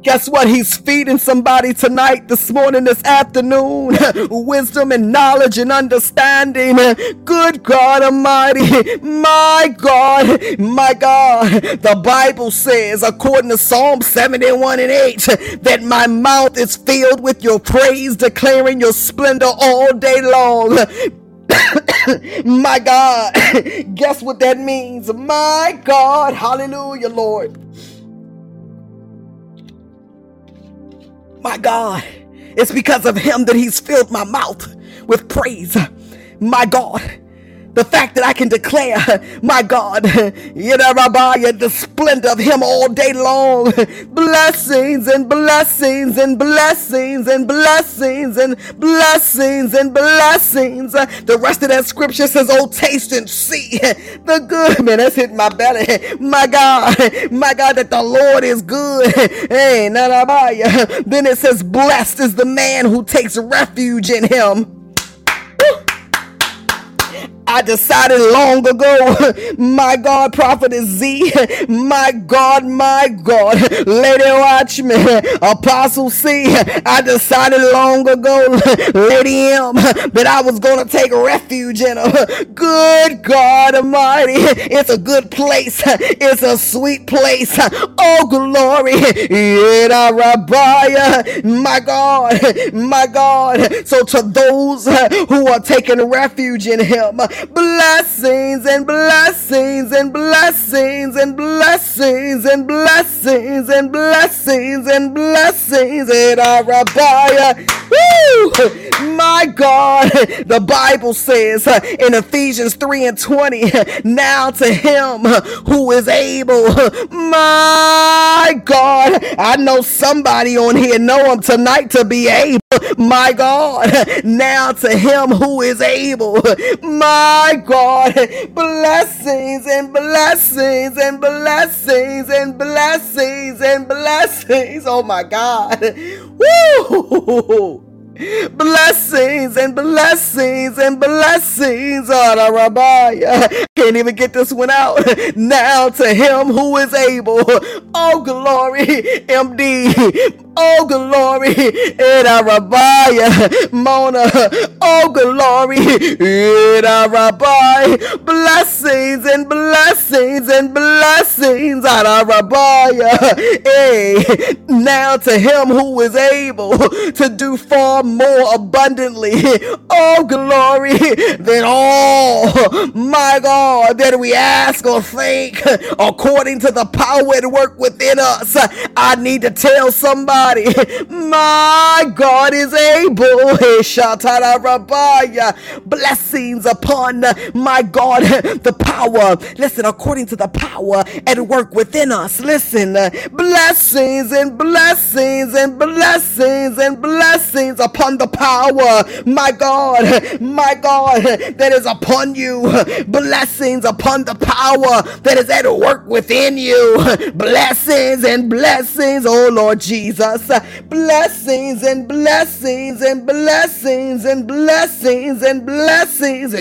Guess what? He's feeding somebody tonight, this morning, this afternoon. (laughs) Wisdom and knowledge and understanding. Good God Almighty. My God. My God. The Bible says, according to Psalm 71 and 8, that my mouth is filled with your praise, declaring your splendor all day long. (coughs) my God. (coughs) Guess what that means? My God. Hallelujah, Lord. My God, it's because of him that he's filled my mouth with praise. My God. The fact that I can declare, (laughs) my God, you know, Rabaya, the splendor of Him all day long. (laughs) Blessings and blessings and blessings and blessings and blessings and blessings. The rest of that scripture says, Oh, taste and see (laughs) the good. Man, that's hitting my belly. My God, my God, that the Lord is good. Hey, then it says, Blessed is the man who takes refuge in Him. I decided long ago, (laughs) my God, Prophetess Z, (laughs) my God, my God, Lady Watchman, Apostle C, I decided long ago, (laughs) Lady M, that I was going to take refuge in her. Good God Almighty, it's a good place, it's a sweet place. Oh, glory, my God, my God. So, to those who are taking refuge in Him, blessings and blessings and blessings and blessings and blessings and blessings and blessings in Arabia. Woo! My God, the Bible says in Ephesians 3 and 20, now to him who is able, my God, I know somebody on here know him tonight to be able (laughs) my God, now to him who is able, (laughs) my God, blessings and blessings and blessings and blessings and blessings. Oh my God. (laughs) Woo! (laughs) Blessings and blessings and blessings. Ah, oh, Rabbi. Can't even get this one out. (laughs) Now to him who is able. Oh, glory, MD. Oh, glory, eh, in Arabiah, Mona. Oh, glory, eh, in Arabiah. Blessings and blessings and blessings, in Arabiah. Hey, now to him who is able to do far more abundantly. (laughs) Oh, glory, (laughs) than all, (laughs) my God, that we ask or think according to the power at work within us. I need to tell somebody my God is able. Blessings upon my God, the power. Listen, according to the power at work within us. Listen, blessings and blessings and blessings and blessings upon the power, my God, my God, that is upon you. Blessings upon the power that is at work within you. Blessings and blessings, oh Lord Jesus blessings and blessings and blessings and blessings and blessings.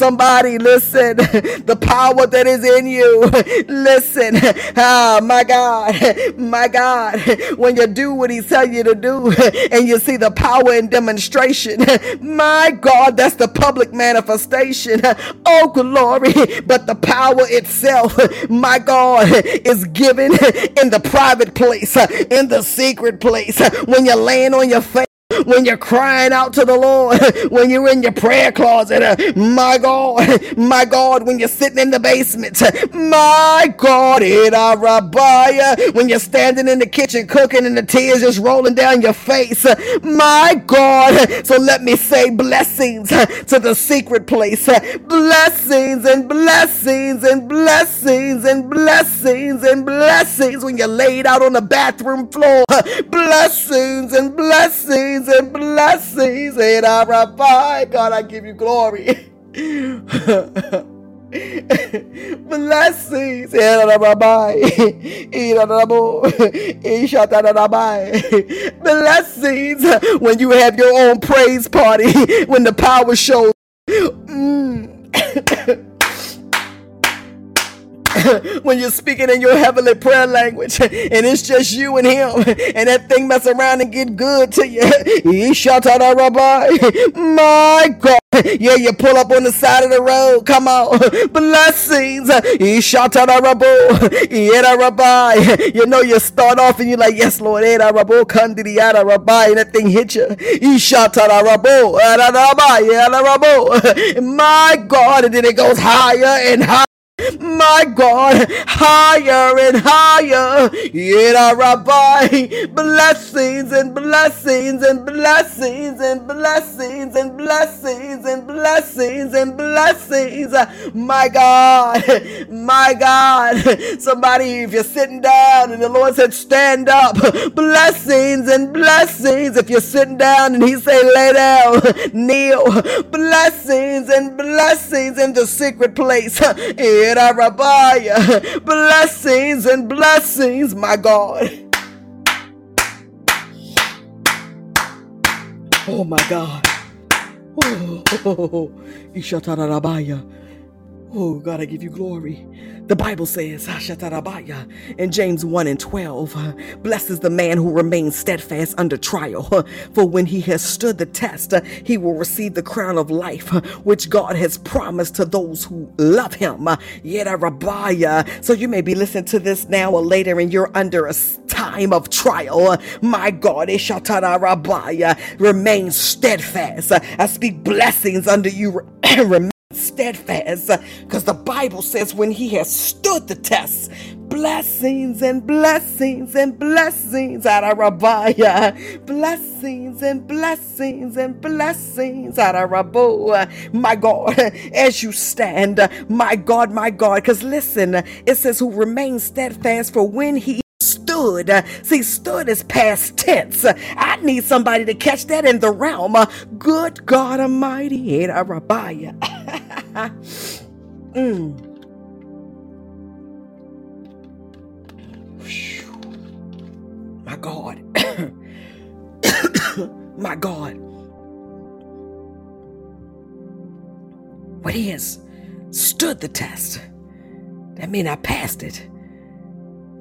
Somebody listen, (laughs) the power that is in you. (laughs) Listen, (laughs) ah, my God, my God, when you do what He tell you to do, and you see the power in demonstration, my God, that's the public manifestation. Oh, glory! But the power itself, my God, is given in the private place, in the secret place, when you're laying on your face when you're crying out to the Lord, (laughs) when you're in your prayer closet, uh, my God, (laughs) my God, when you're sitting in the basement, (laughs) my God, uh, when you're standing in the kitchen cooking and the tears just rolling down your face, uh, my God. So let me say blessings to the secret place, blessings and blessings and blessings and blessings and blessings when you're laid out on the bathroom floor, blessings and blessings and blessings. And I rabbi, God, I give you glory. (laughs) Blessings. Blessings when you have your own praise party, (laughs) when the power shows. Mm. (coughs) (laughs) when you're speaking in your heavenly prayer language and it's just you and him and that thing mess around and get good to you. (laughs) (laughs) My God. Yeah, you pull up on the side of the road. Come on. Blessings. You know, you start off and you're like, Yes, Lord. And that thing hit you. My God. And then it goes higher and higher my God, higher and higher. Yet Rabbi, blessings and blessings and blessings and blessings and blessings and blessings and blessings. My God, my God. Somebody, if you're sitting down and the Lord said, stand up, blessings and blessings. If you're sitting down and He say, lay down, kneel, blessings and blessings in the secret place. (laughs) Blessings and blessings, my God. Oh my God. Oh, oh, oh, oh Oh, God, I give you glory. The Bible says, in James 1 and 12, blesses the man who remains steadfast under trial. For when he has stood the test, he will receive the crown of life, which God has promised to those who love him. So you may be listening to this now or later and you're under a time of trial. My God, eh, remain steadfast. I speak blessings under you. (clears throat) steadfast because the Bible says when he has stood the test, blessings and blessings and blessings out of Rabbah, blessings and blessings and blessings out of Rabbah. My God, as you stand, my God, my God, because listen, it says who remains steadfast for when he stood. See, stood is past tense. I need somebody to catch that in the realm. Good God Almighty, Rabbah. Mm. My God. (coughs) My God. What is stood the test. That mean I passed it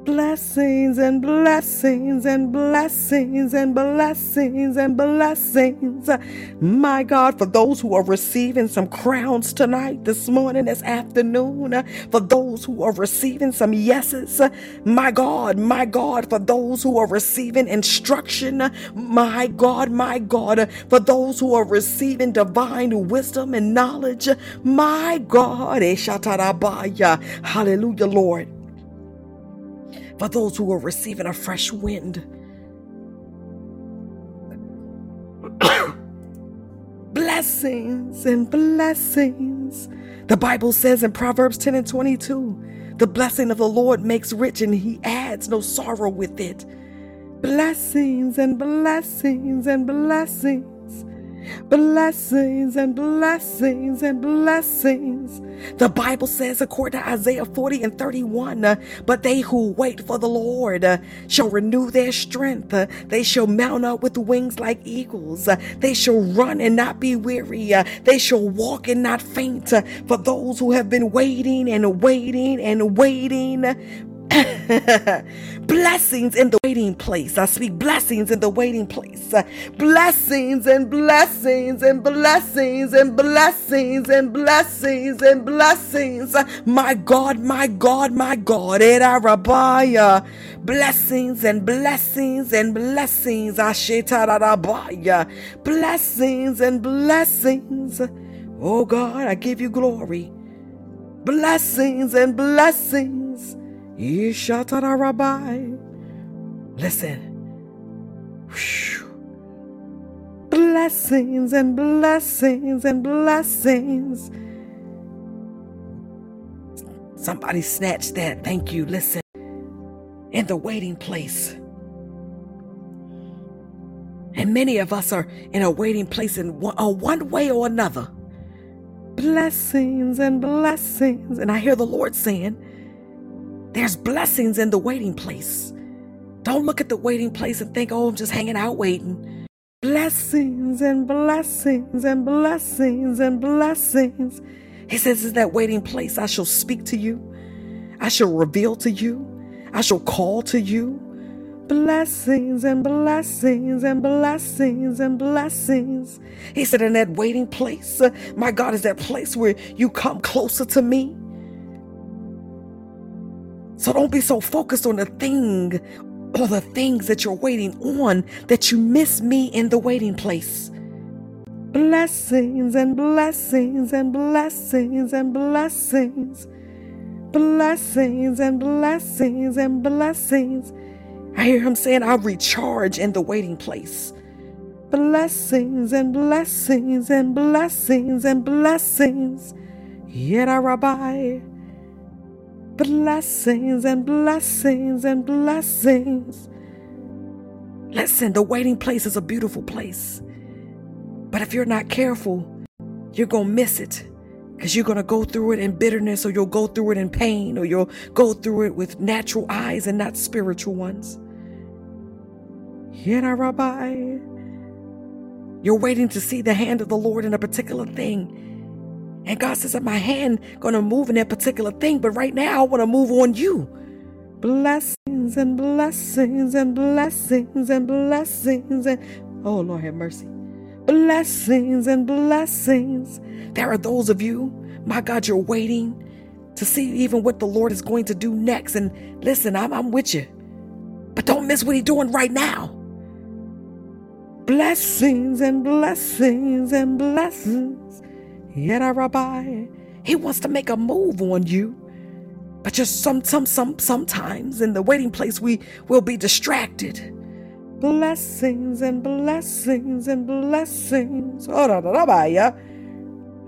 blessings and blessings and blessings and blessings and blessings. My God, for those who are receiving some crowns tonight, this morning, this afternoon, for those who are receiving some yeses, my God, my God, for those who are receiving instruction, my God, my God, for those who are receiving divine wisdom and knowledge, my God, eh, hallelujah, Lord for those who are receiving a fresh wind. (coughs) blessings and blessings. The Bible says in Proverbs 10 and 22 the blessing of the Lord makes rich and he adds no sorrow with it. Blessings and blessings and blessings. Blessings and blessings and blessings. The Bible says, according to Isaiah 40 and 31, uh, but they who wait for the Lord uh, shall renew their strength. Uh, they shall mount up with wings like eagles. Uh, they shall run and not be weary. They shall walk and not faint. For those who have been waiting and waiting and waiting, (coughs) blessings in the waiting place. I speak blessings in the waiting place. blessings and blessings and blessings and blessings and blessings and blessings. My God, my God, my God. Rabaya. Blessings and blessings and blessings. Ashetarabaya. Blessings and blessings. Oh God, I give you glory. Blessings and blessings. Rabbi. Listen. Blessings and blessings and blessings. Somebody snatch that. Thank you. Listen. In the waiting place. And many of us are in a waiting place in one, uh, one way or another. Blessings and blessings. And I hear the Lord saying, there's blessings in the waiting place. Don't look at the waiting place and think, oh, I'm just hanging out waiting. Blessings and blessings and blessings and blessings. He says, in that waiting place, I shall speak to you. I shall reveal to you. I shall call to you. Blessings and blessings and blessings and blessings. He said, in that waiting place, uh, my God, is that place where you come closer to me. So don't be so focused on the thing or the things that you're waiting on that you miss me in the waiting place. Blessings and blessings and blessings and blessings. Blessings and blessings and blessings. I hear him saying, I'll recharge in the waiting place. Blessings and blessings and blessings and blessings. Yet, I Rabbi blessings and blessings and blessings. Listen, the waiting place is a beautiful place. But if you're not careful, you're going to miss it because you're going to go through it in bitterness or you'll go through it in pain or you'll go through it with natural eyes and not spiritual ones. Rabbi, you're waiting to see the hand of the Lord in a particular thing and God says that my hand gonna move in that particular thing, but right now I want to move on you. Blessings and blessings and blessings and blessings and oh Lord have mercy. Blessings and blessings. There are those of you, my God, you're waiting to see even what the Lord is going to do next. And listen, I'm, I'm with you. But don't miss what He's doing right now. Blessings and blessings and blessings. Yet, Rabbi, he wants to make a move on you. But just some, some, some, sometimes in the waiting place, we will be distracted. Blessings and blessings and blessings. Oh, da, da, da, yeah.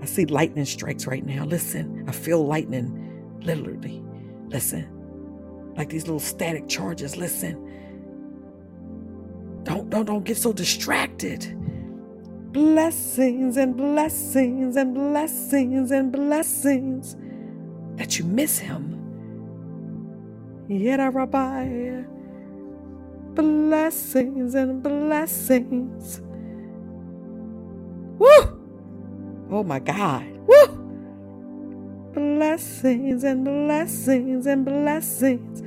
I see lightning strikes right now. Listen, I feel lightning, literally. Listen, like these little static charges. Listen, don't, don't, don't get so distracted blessings and blessings and blessings and blessings that you miss him. Yet, Rabbi, blessings and blessings. Woo! Oh my God. Woo! Blessings and blessings and blessings.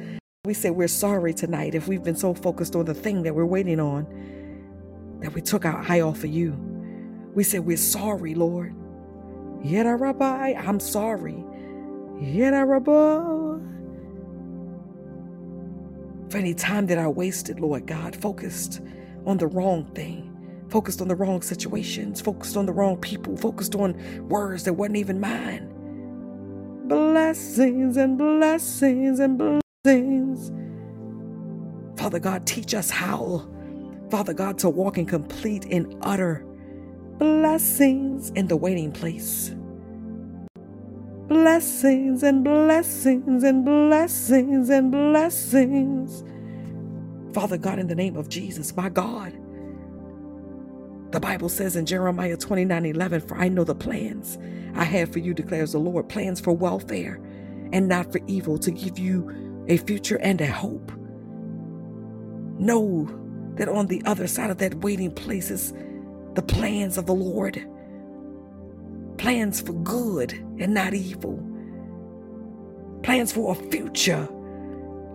We say we're sorry tonight if we've been so focused on the thing that we're waiting on that we took our eye off of you. We said, We're sorry, Lord. Yet, Rabbi, I'm sorry. Yet, Rabbi. For any time that I wasted, Lord God, focused on the wrong thing, focused on the wrong situations, focused on the wrong people, focused on words that wasn't even mine. Blessings and blessings and blessings. Father God, teach us how, Father God, to walk in complete and utter blessings in the waiting place. Blessings and blessings and blessings and blessings. Father God, in the name of Jesus, my God. The Bible says in Jeremiah 29 11, For I know the plans I have for you, declares the Lord, plans for welfare and not for evil, to give you a future and a hope. Know that on the other side of that waiting place is the plans of the Lord. Plans for good and not evil. Plans for a future.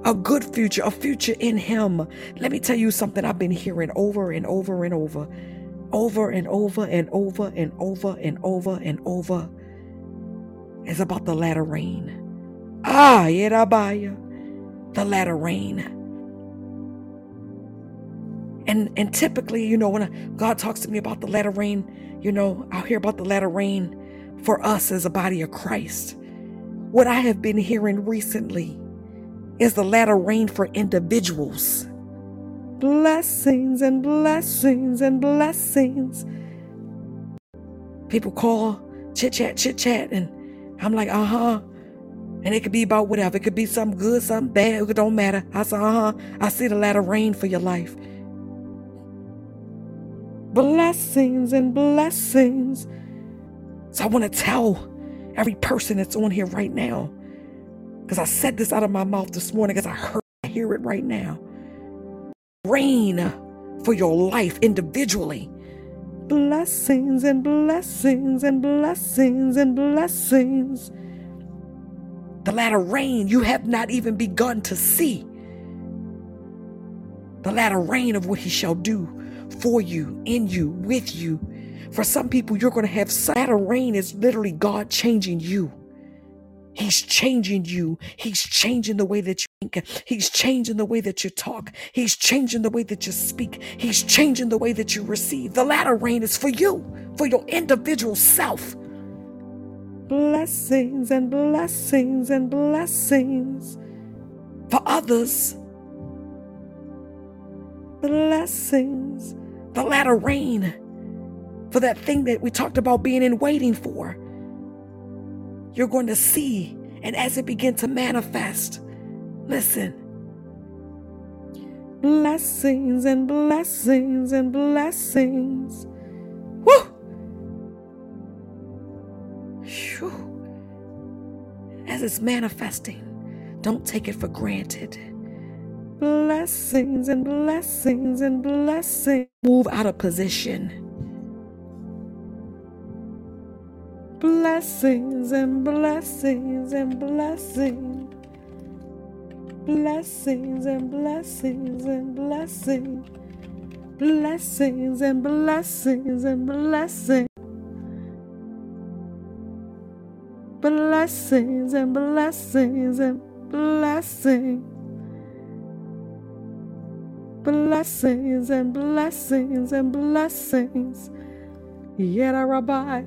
a good future, a future in Him. Let me tell you something I've been hearing over and over and over, over and over and over and over and over and over. It's about the latter rain. Ah, Yerabaya, the latter rain. And and typically, you know, when God talks to me about the latter rain, you know, I'll hear about the latter rain for us as a body of Christ. What I have been hearing recently is the latter rain for individuals. Blessings and blessings and blessings. People call, chit chat, chit chat, and I'm like, uh huh. And it could be about whatever. It could be something good, something bad. It don't matter. I say, uh huh. I see the latter rain for your life. Blessings and blessings. So I want to tell every person that's on here right now because I said this out of my mouth this morning because I heard I hear it right now. Rain for your life individually. Blessings and blessings and blessings and blessings. The latter rain you have not even begun to see. The latter rain of what he shall do for you, in you, with you. For some people, you're going to have latter rain is literally God changing you. He's changing you. He's changing the way that you think. He's changing the way that you talk. He's changing the way that you speak. He's changing the way that you receive. The latter rain is for you, for your individual self. Blessings and blessings and blessings. For others, blessings. The latter rain for that thing that we talked about being in waiting for you're going to see. And as it begins to manifest, listen. Blessings and blessings and blessings. Woo! Whew. As it's manifesting, don't take it for granted. Blessings and blessings and blessings. Move out of position Blessings and blessings and blessings. Blessings and blessings and blessings. Blessings and blessings and blessings. Blessings and blessings and blessings. Blessings and blessings and blessings. Yet rabbi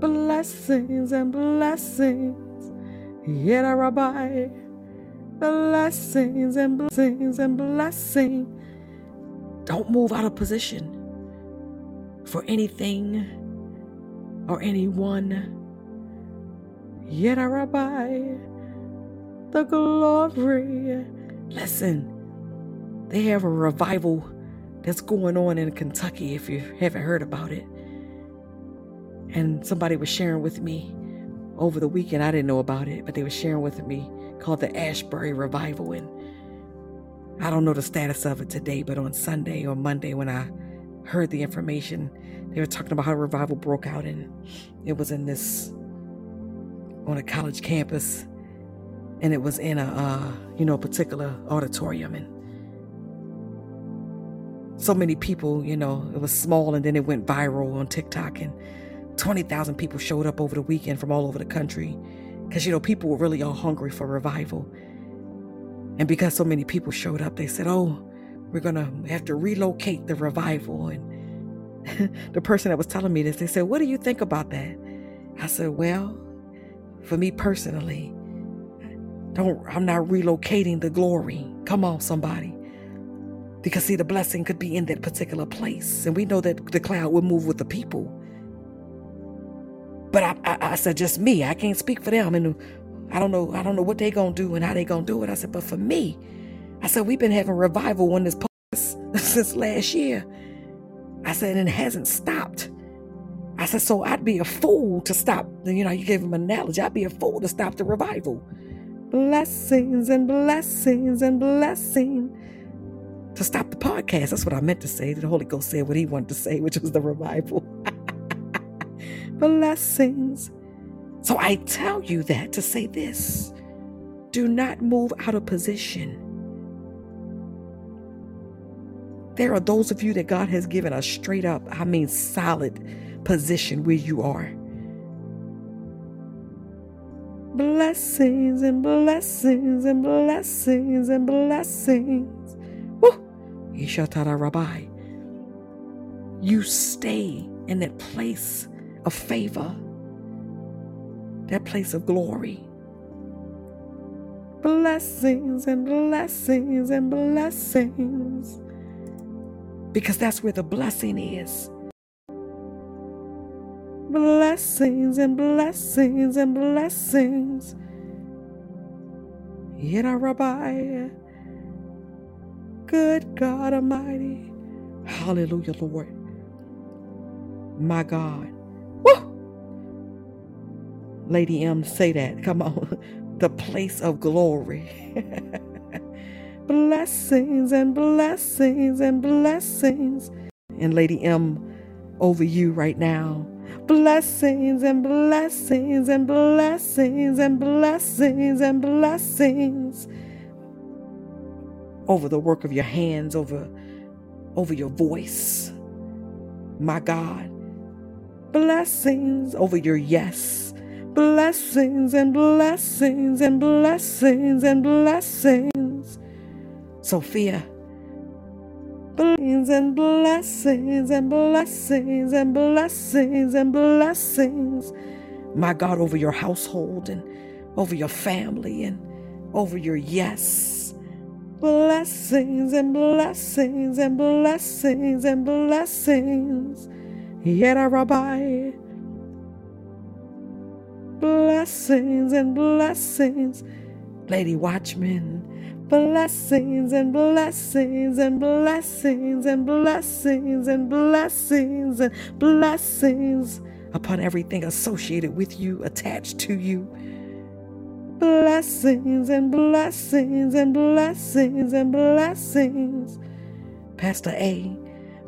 blessings and blessings. Yet I rabbi, blessings and blessings and blessings. Don't move out of position for anything or anyone. Yet I rabbi, the glory. Listen, they have a revival that's going on in Kentucky if you haven't heard about it. And somebody was sharing with me over the weekend. I didn't know about it, but they were sharing with me called the Asbury Revival. And I don't know the status of it today, but on Sunday or Monday when I heard the information, they were talking about how a revival broke out and it was in this on a college campus and it was in a uh, you know a particular auditorium and so many people you know it was small and then it went viral on tiktok and 20,000 people showed up over the weekend from all over the country because, you know, people were really all hungry for revival. And because so many people showed up, they said, oh, we're going to have to relocate the revival. And (laughs) the person that was telling me this, they said, what do you think about that? I said, well, for me personally, don't I'm not relocating the glory. Come on, somebody. Because see, the blessing could be in that particular place. And we know that the cloud will move with the people. But I, I, I said, just me. I can't speak for them. And I don't know, I don't know what they're gonna do and how they're gonna do it. I said, but for me, I said, we've been having revival on this place (laughs) since last year. I said, and it hasn't stopped. I said, so I'd be a fool to stop. You know, you gave him an analogy. I'd be a fool to stop the revival. Blessings and blessings and blessings. To stop the podcast. That's what I meant to say. The Holy Ghost said what he wanted to say, which was the revival. (laughs) blessings. So I tell you that to say this Do not move out of position. There are those of you that God has given a straight up, I mean, solid position where you are. Blessings and blessings and blessings and blessings. Woo! Ishatara Rabbi. You stay in that place of favor, that place of glory. Blessings and blessings and blessings. Because that's where the blessing is. Blessings and blessings and blessings. Yet Rabbi. Good God Almighty. Hallelujah, Lord. My God. Woo! Lady M, say that. Come on. (laughs) The place of glory. (laughs) blessings and blessings and blessings. And Lady M, over you right now. Blessings and blessings and blessings and blessings and blessings over the work of your hands, over over your voice. My God. Blessings over your yes. Blessings and blessings and blessings and blessings. Sophia. Blessings and blessings and blessings and blessings and blessings. My God, over your household and over your family and over your yes. Blessings and blessings and blessings and blessings. Yet, Rabbi. Blessings and blessings. Lady Watchman. Blessings and blessings and blessings and blessings and blessings and blessings upon everything associated with you, attached to you. Blessings and blessings and blessings and blessings. Pastor A.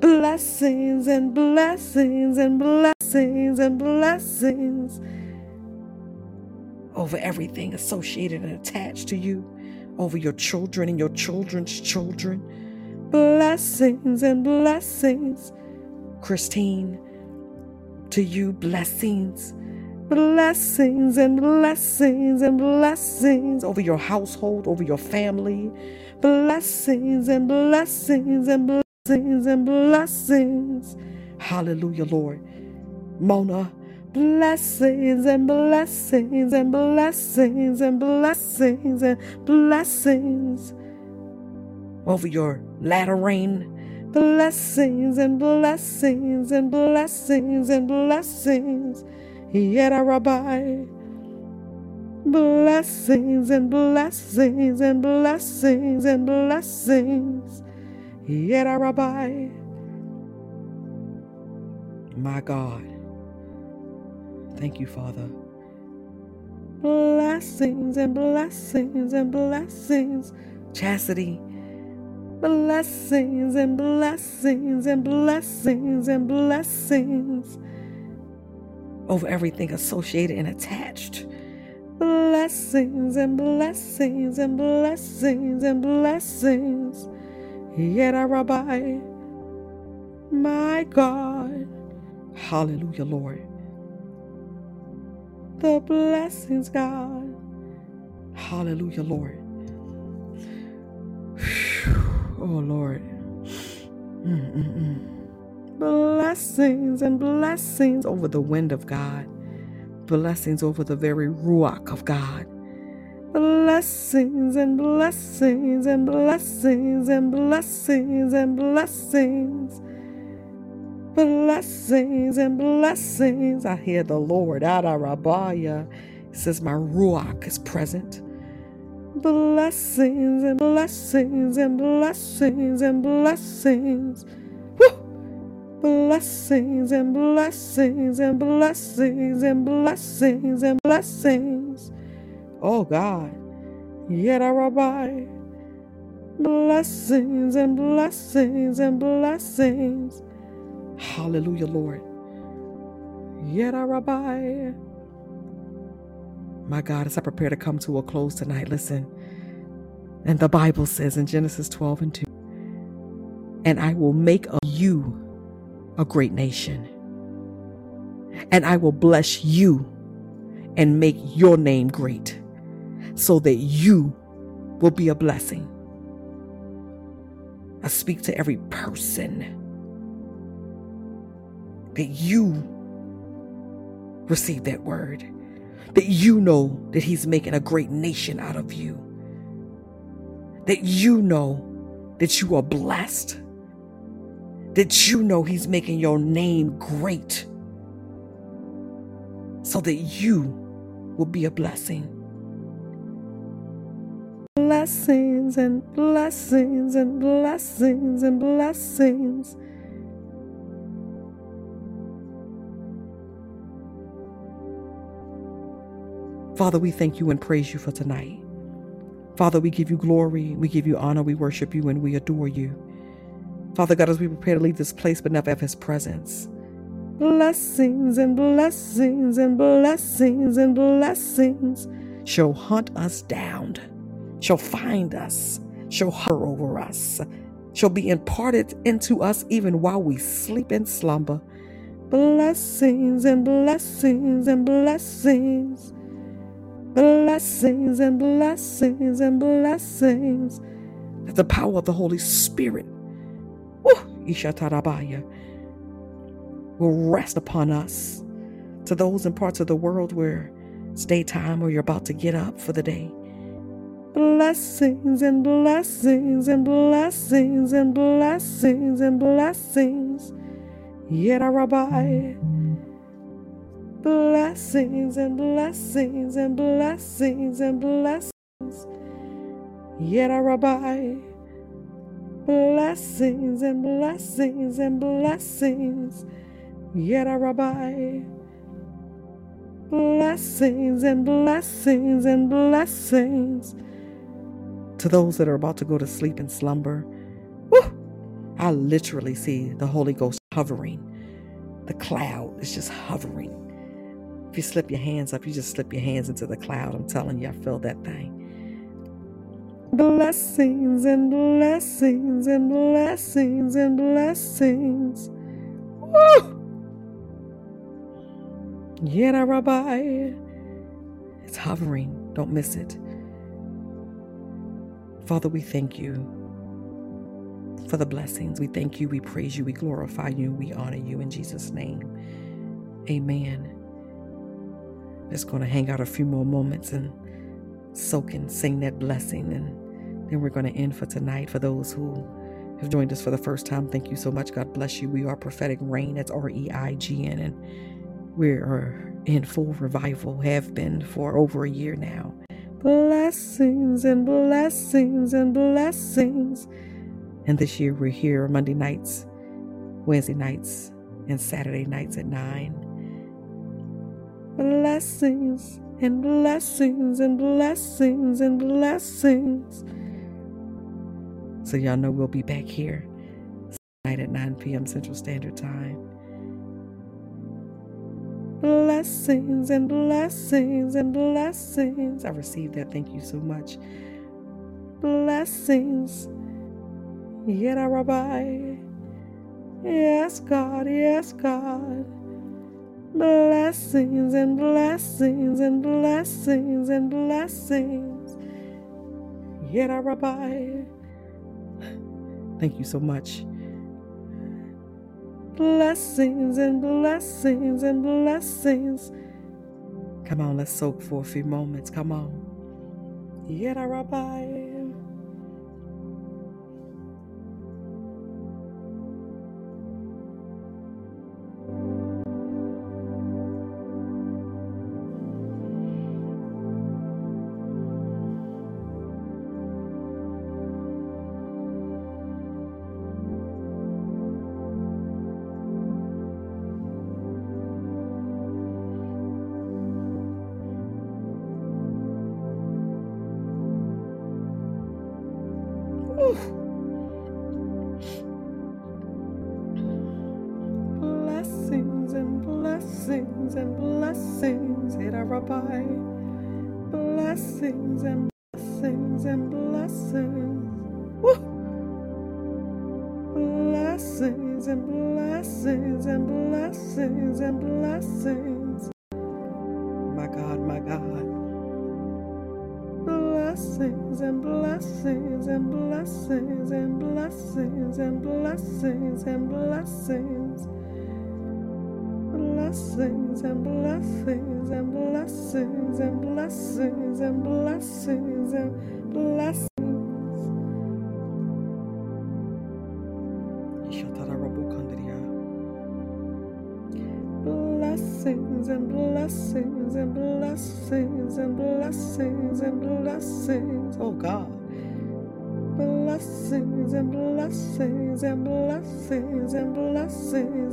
Blessings and blessings and blessings and blessings over everything associated and attached to you over your children and your children's children. Blessings and blessings. Christine, to you, blessings. Blessings and blessings and blessings over your household, over your family. Blessings and blessings and blessings and blessings. Hallelujah, Lord. Mona, blessings and blessings and blessings and blessings and blessings over your latter rain. Blessings and blessings and blessings and blessings. Yet a rabbi. Blessings and blessings and blessings and blessings. Yet a rabbi. My God. Thank you, Father. Blessings and blessings and blessings. Chastity. Blessings and blessings and blessings and blessings over everything associated and attached. Blessings and blessings and blessings and blessings. Yet, I Rabbi, my God. Hallelujah, Lord the blessings, God. Hallelujah, Lord. Oh, Lord. Mm-mm-mm. Blessings and blessings over the wind of God. Blessings over the very ruach of God. Blessings and blessings and blessings and blessings and blessings blessings and blessings. I hear the Lord. Adarabaya. It says, My Ruach is present. Blessings and blessings and blessings and blessings. Blessings and blessings and blessings and blessings and blessings. Oh God. Yet a rabbi. Blessings and blessings and blessings. Hallelujah, Lord. Yet, Rabbi. My God, as I prepare to come to a close tonight, listen. And the Bible says in Genesis 12 and 2, and I will make of you a great nation, and I will bless you and make your name great, so that you will be a blessing. I speak to every person that you receive that word, that you know that He's making a great nation out of you, that you know that you are blessed, that you know He's making your name great, so that you will be a blessing. Blessings and blessings and blessings and blessings. Father, we thank you and praise you for tonight. Father, we give you glory, we give you honor, we worship you, and we adore you. Father God, as we prepare to leave this place but never have his presence, blessings and blessings and blessings and blessings shall hunt us down, shall find us, shall hover over us, shall be imparted into us even while we sleep and slumber. Blessings and blessings and blessings blessings and blessings and blessings. That the power of the Holy Spirit, Ishatarabaya, will rest upon us. To those in parts of the world where it's daytime or you're about to get up for the day. Blessings and blessings and blessings and blessings and blessings. Yet, Rabbi blessings and blessings and blessings and blessings. Yet I rabbi. Blessings and blessings and blessings. Yet rabbi. Blessings and blessings and blessings. To those that are about to go to sleep and slumber, whew, I literally see the Holy Ghost hovering. The cloud is just hovering if you slip your hands up, you just slip your hands into the cloud. I'm telling you, I feel that thing. Blessings and blessings and blessings and blessings. Woo! Yet, Rabbi. It's hovering. Don't miss it. Father, we thank you for the blessings. We thank you, we praise you, we glorify you, we honor you in Jesus' name. Amen. Just going to hang out a few more moments and soak and sing that blessing. And then we're going to end for tonight. For those who have joined us for the first time, thank you so much. God bless you. We are Prophetic Reign. That's R E I G N. And we are in full revival, have been for over a year now. Blessings and blessings and blessings. And this year we're here Monday nights, Wednesday nights, and Saturday nights at 9 blessings and blessings and blessings and blessings. So, y'all know we'll be back here tonight at 9 p.m. Central Standard Time. Blessings and blessings and blessings. I received that. Thank you so much. Blessings. Yet, Rabbi. Yes, God. Yes, God. Blessings and blessings and blessings and blessings. Yet rabbi. Thank you so much. Blessings and blessings and blessings. Come on, let's soak for a few moments. Come on. Yet I rabbi.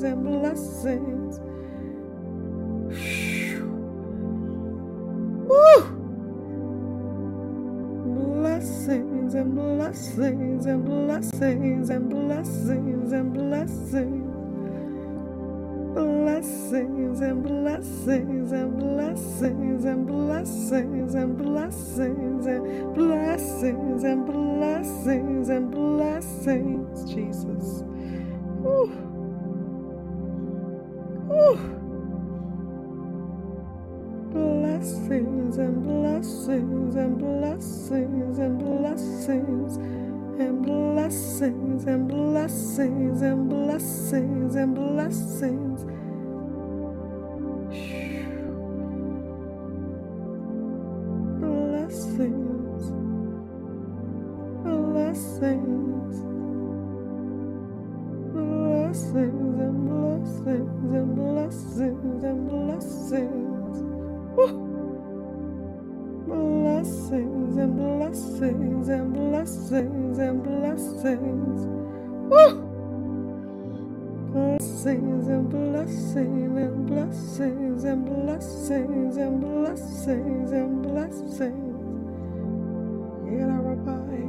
And blessings. Blessings and blessings and blessings and blessings and blessings. Blessings and blessings and blessings and blessings and blessings and blessings and blessings and blessings, Jesus. Whew. Blessings and blessings and blessings and blessings and blessings and blessings and blessings and blessings. Blessings, blessings, blessings blessings and blessings and blessings. Blessings and blessings and blessings and blessings. Blessings and blessings and blessings and blessings and blessings and blessings. Yeah, Rabbi.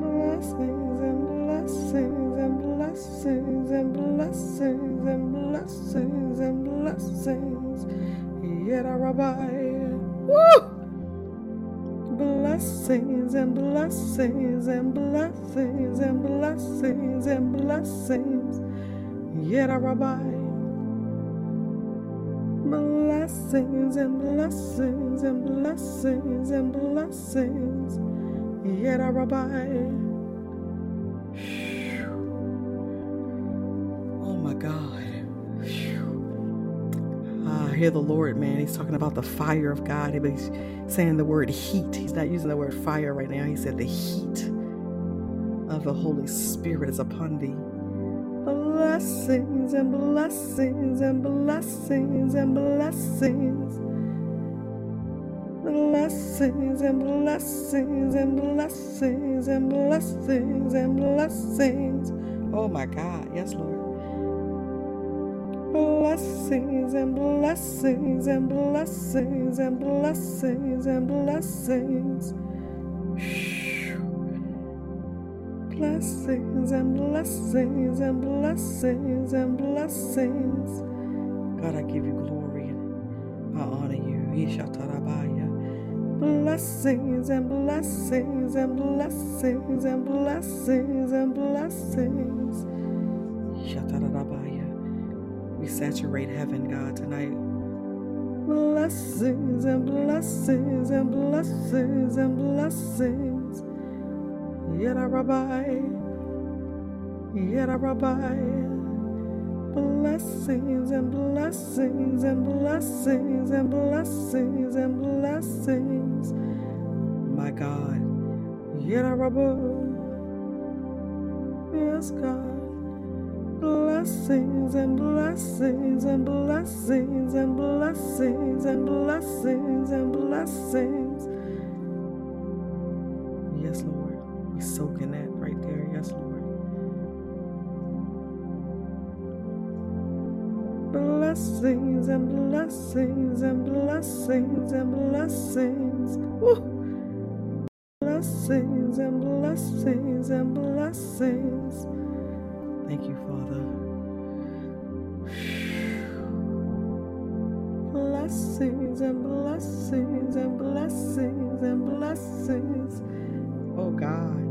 Blessings and blessings and blessings and blessings and blessings and blessings. Yeah, Rabbi. Woo! Blessings and blessings and blessings and blessings and blessings. Yeah, Rabbi. Blessings and blessings and blessings and blessings. Yeah, hear the Lord, man. He's talking about the fire of God. He's saying the word heat. He's not using the word fire right now. He said the heat of the Holy Spirit is upon thee. Blessings and blessings and blessings and blessings. Blessings and blessings and blessings and blessings and blessings. Oh my God. Yes, Lord blessings and blessings and blessings and blessings and blessings. Blessings and blessings and blessings and blessings. God, I give you glory I honor you. Blessings and blessings and blessings and blessings and blessings. Shatarabaya. Saturate heaven, God, tonight. Blessings and blessings and blessings and blessings. Yada Rabbi. Yada Rabbi. Blessings and blessings and blessings and blessings and blessings. My God. Yada Rabbi. Yes, God blessings and blessings and blessings and blessings and blessings and blessings. Yes, Lord. We soak in that right there. Yes, Lord. Blessings and blessings and blessings and blessings. Woo! Blessings and blessings and blessings. Thank you, Father. Blessings and blessings and blessings and blessings. Oh God.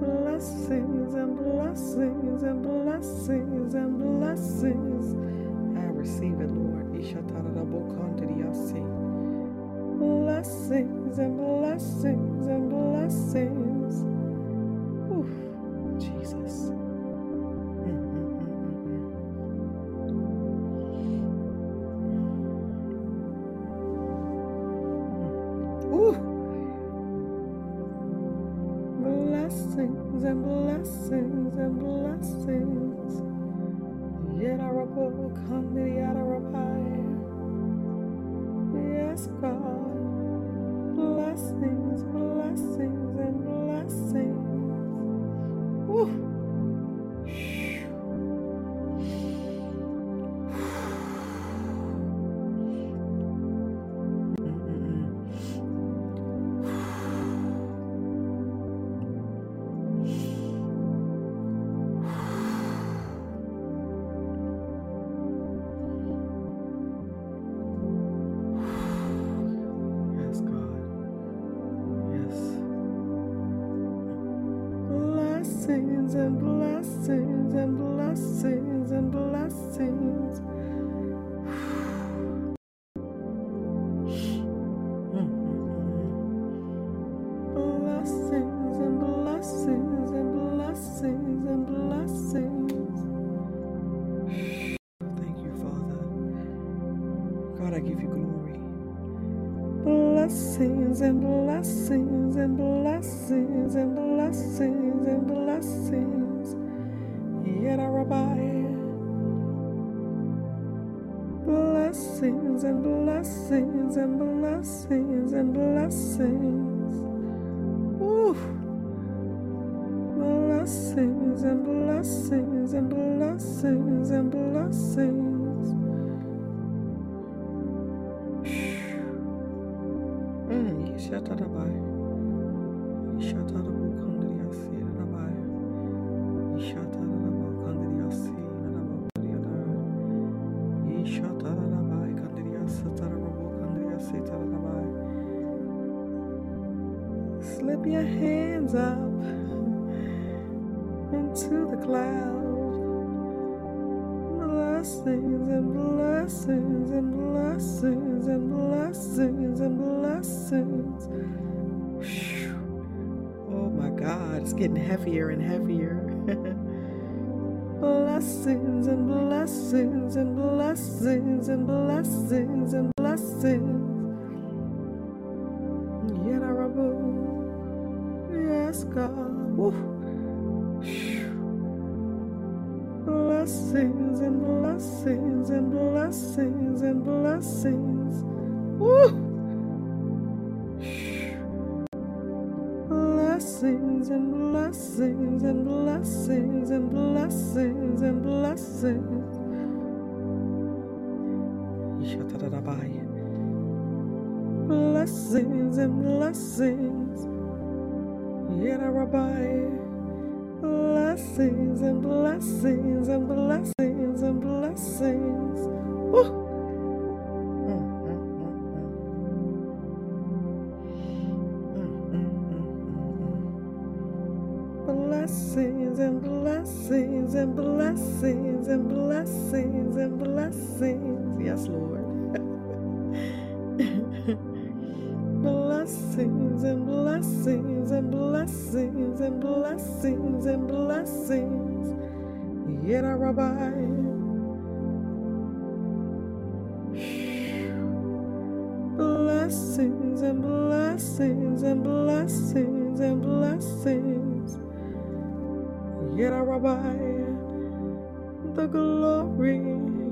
Blessings and blessings and blessings and blessings. I receive it, Lord. Blessings and blessings and blessings.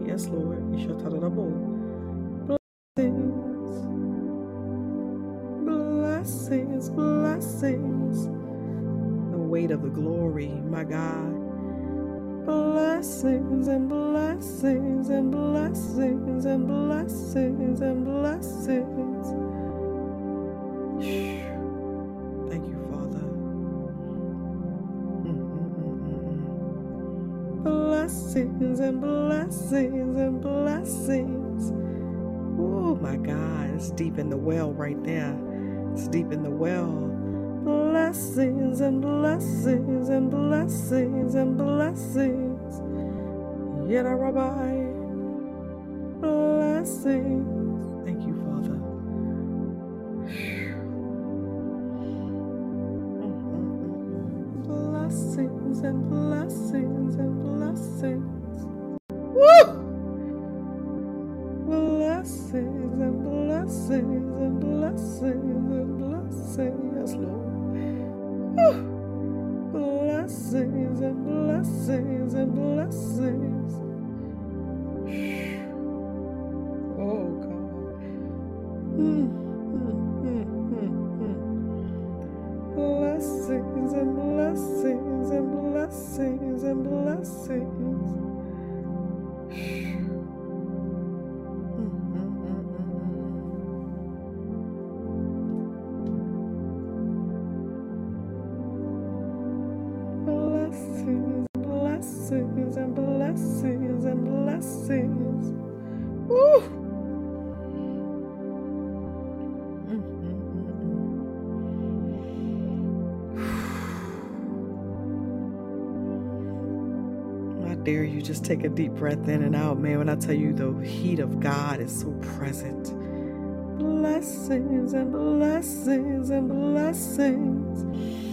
Yes, Lord. Blessings, blessings, blessings. The weight of the glory, my God. Blessings and blessings and blessings and blessings and blessings. blessings and blessings. Oh my God, it's deep in the well right there. It's deep in the well. Blessings and blessings and blessings and blessings. Yet, Rabbi, blessings. Take a deep breath in and out, man. When I tell you the heat of God is so present. Blessings and blessings and blessings.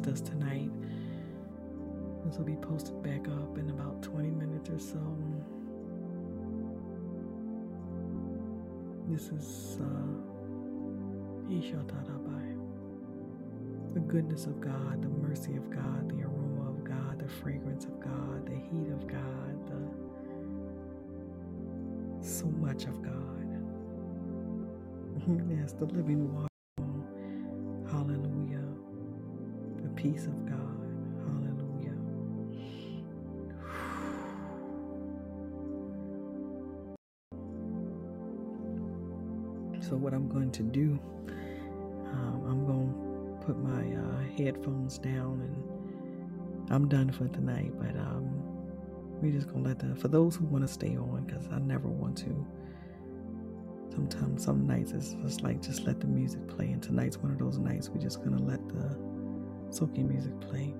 Missed us tonight, this will be posted back up in about 20 minutes or so. This is uh, the goodness of God, the mercy of God, the aroma of God, the fragrance of God, the heat of God, the so much of God. (laughs) yes, the living water. Peace of God. Hallelujah. So, what I'm going to do, um, I'm going to put my uh, headphones down and I'm done for tonight. But um, we're just going to let the, for those who want to stay on, because I never want to. Sometimes, some nights it's just like just let the music play. And tonight's one of those nights we're just going to let the soaking music play.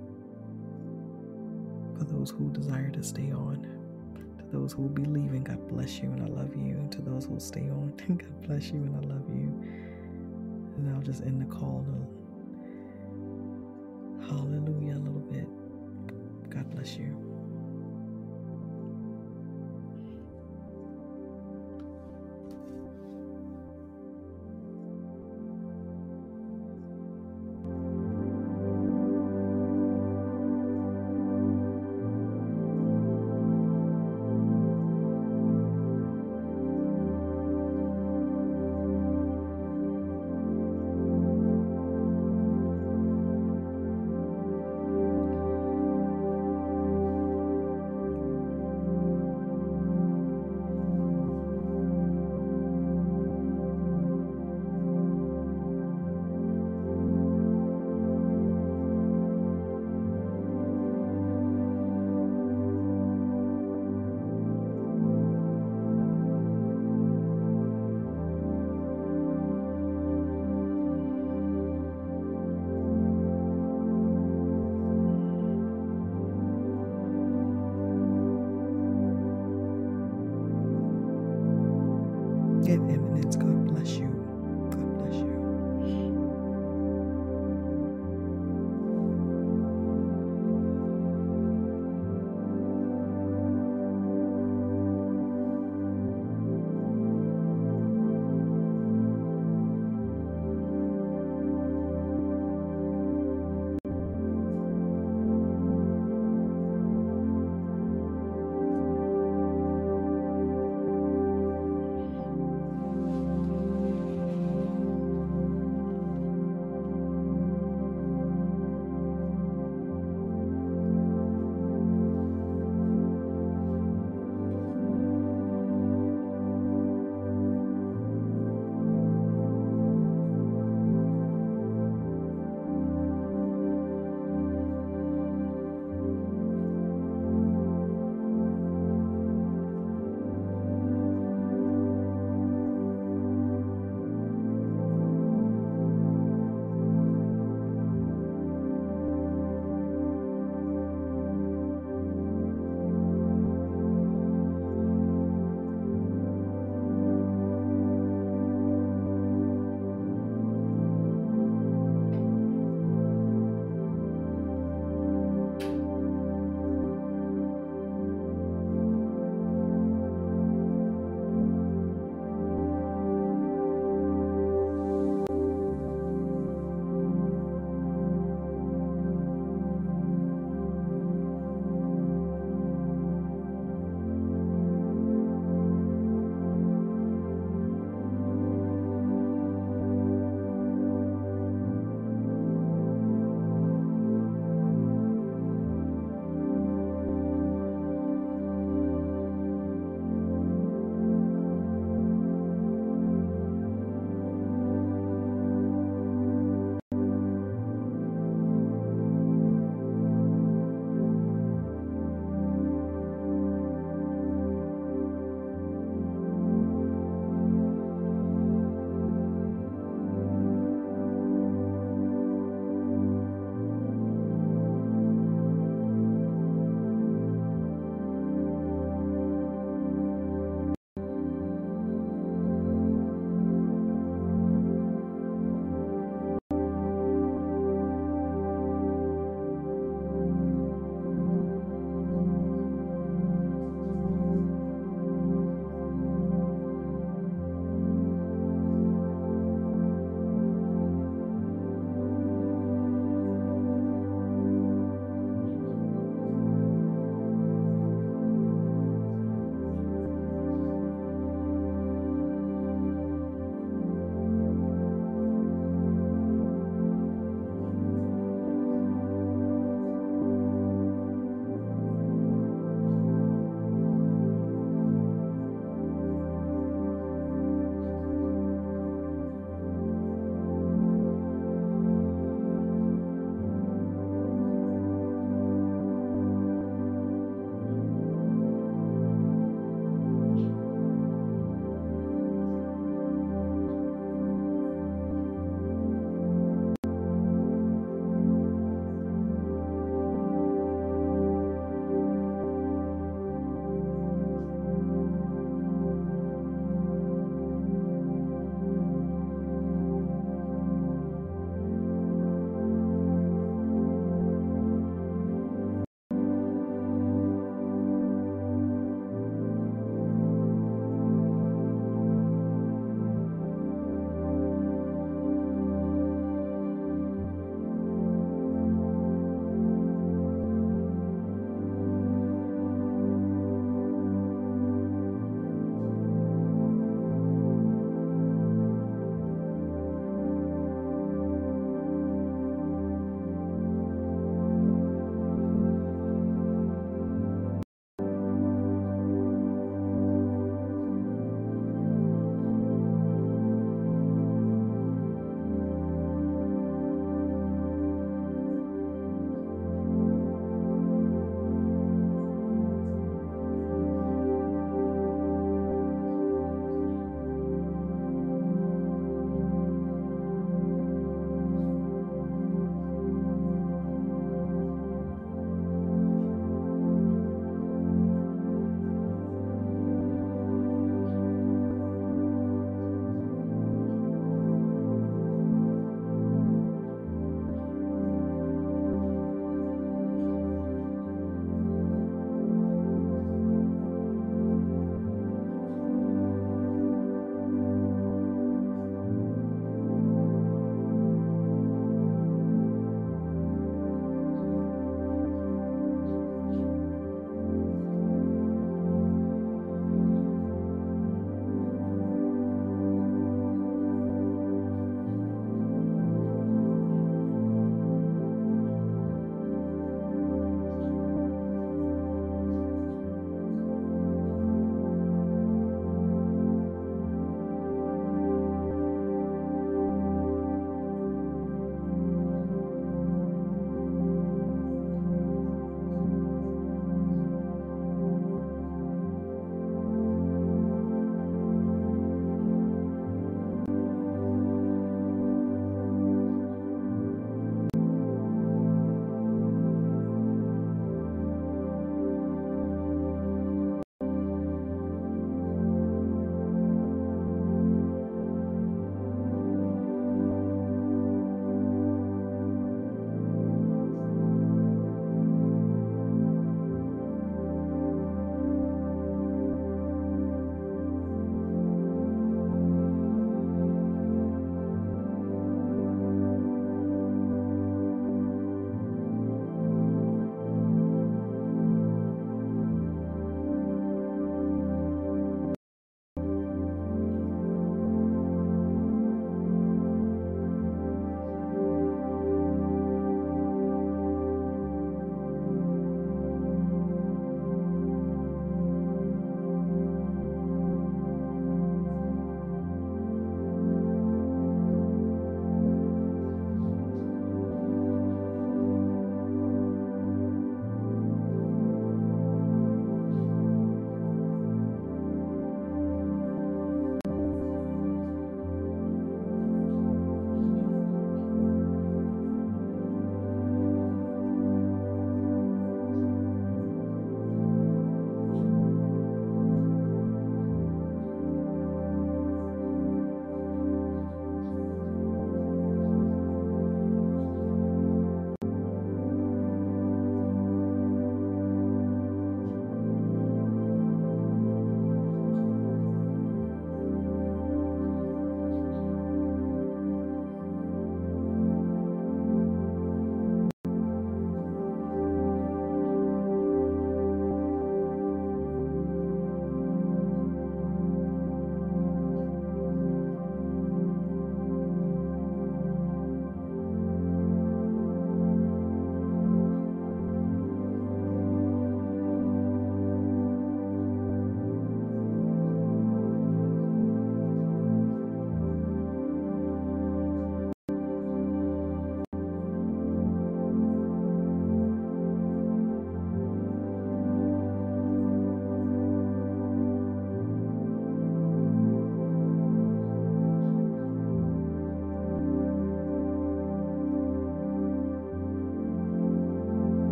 For those who desire to stay on to those who will be leaving, God bless you and I love you. To those who will stay on, (laughs) God bless you and I love you. And I'll just end the call to hallelujah a little bit. God bless you.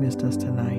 Missed us tonight,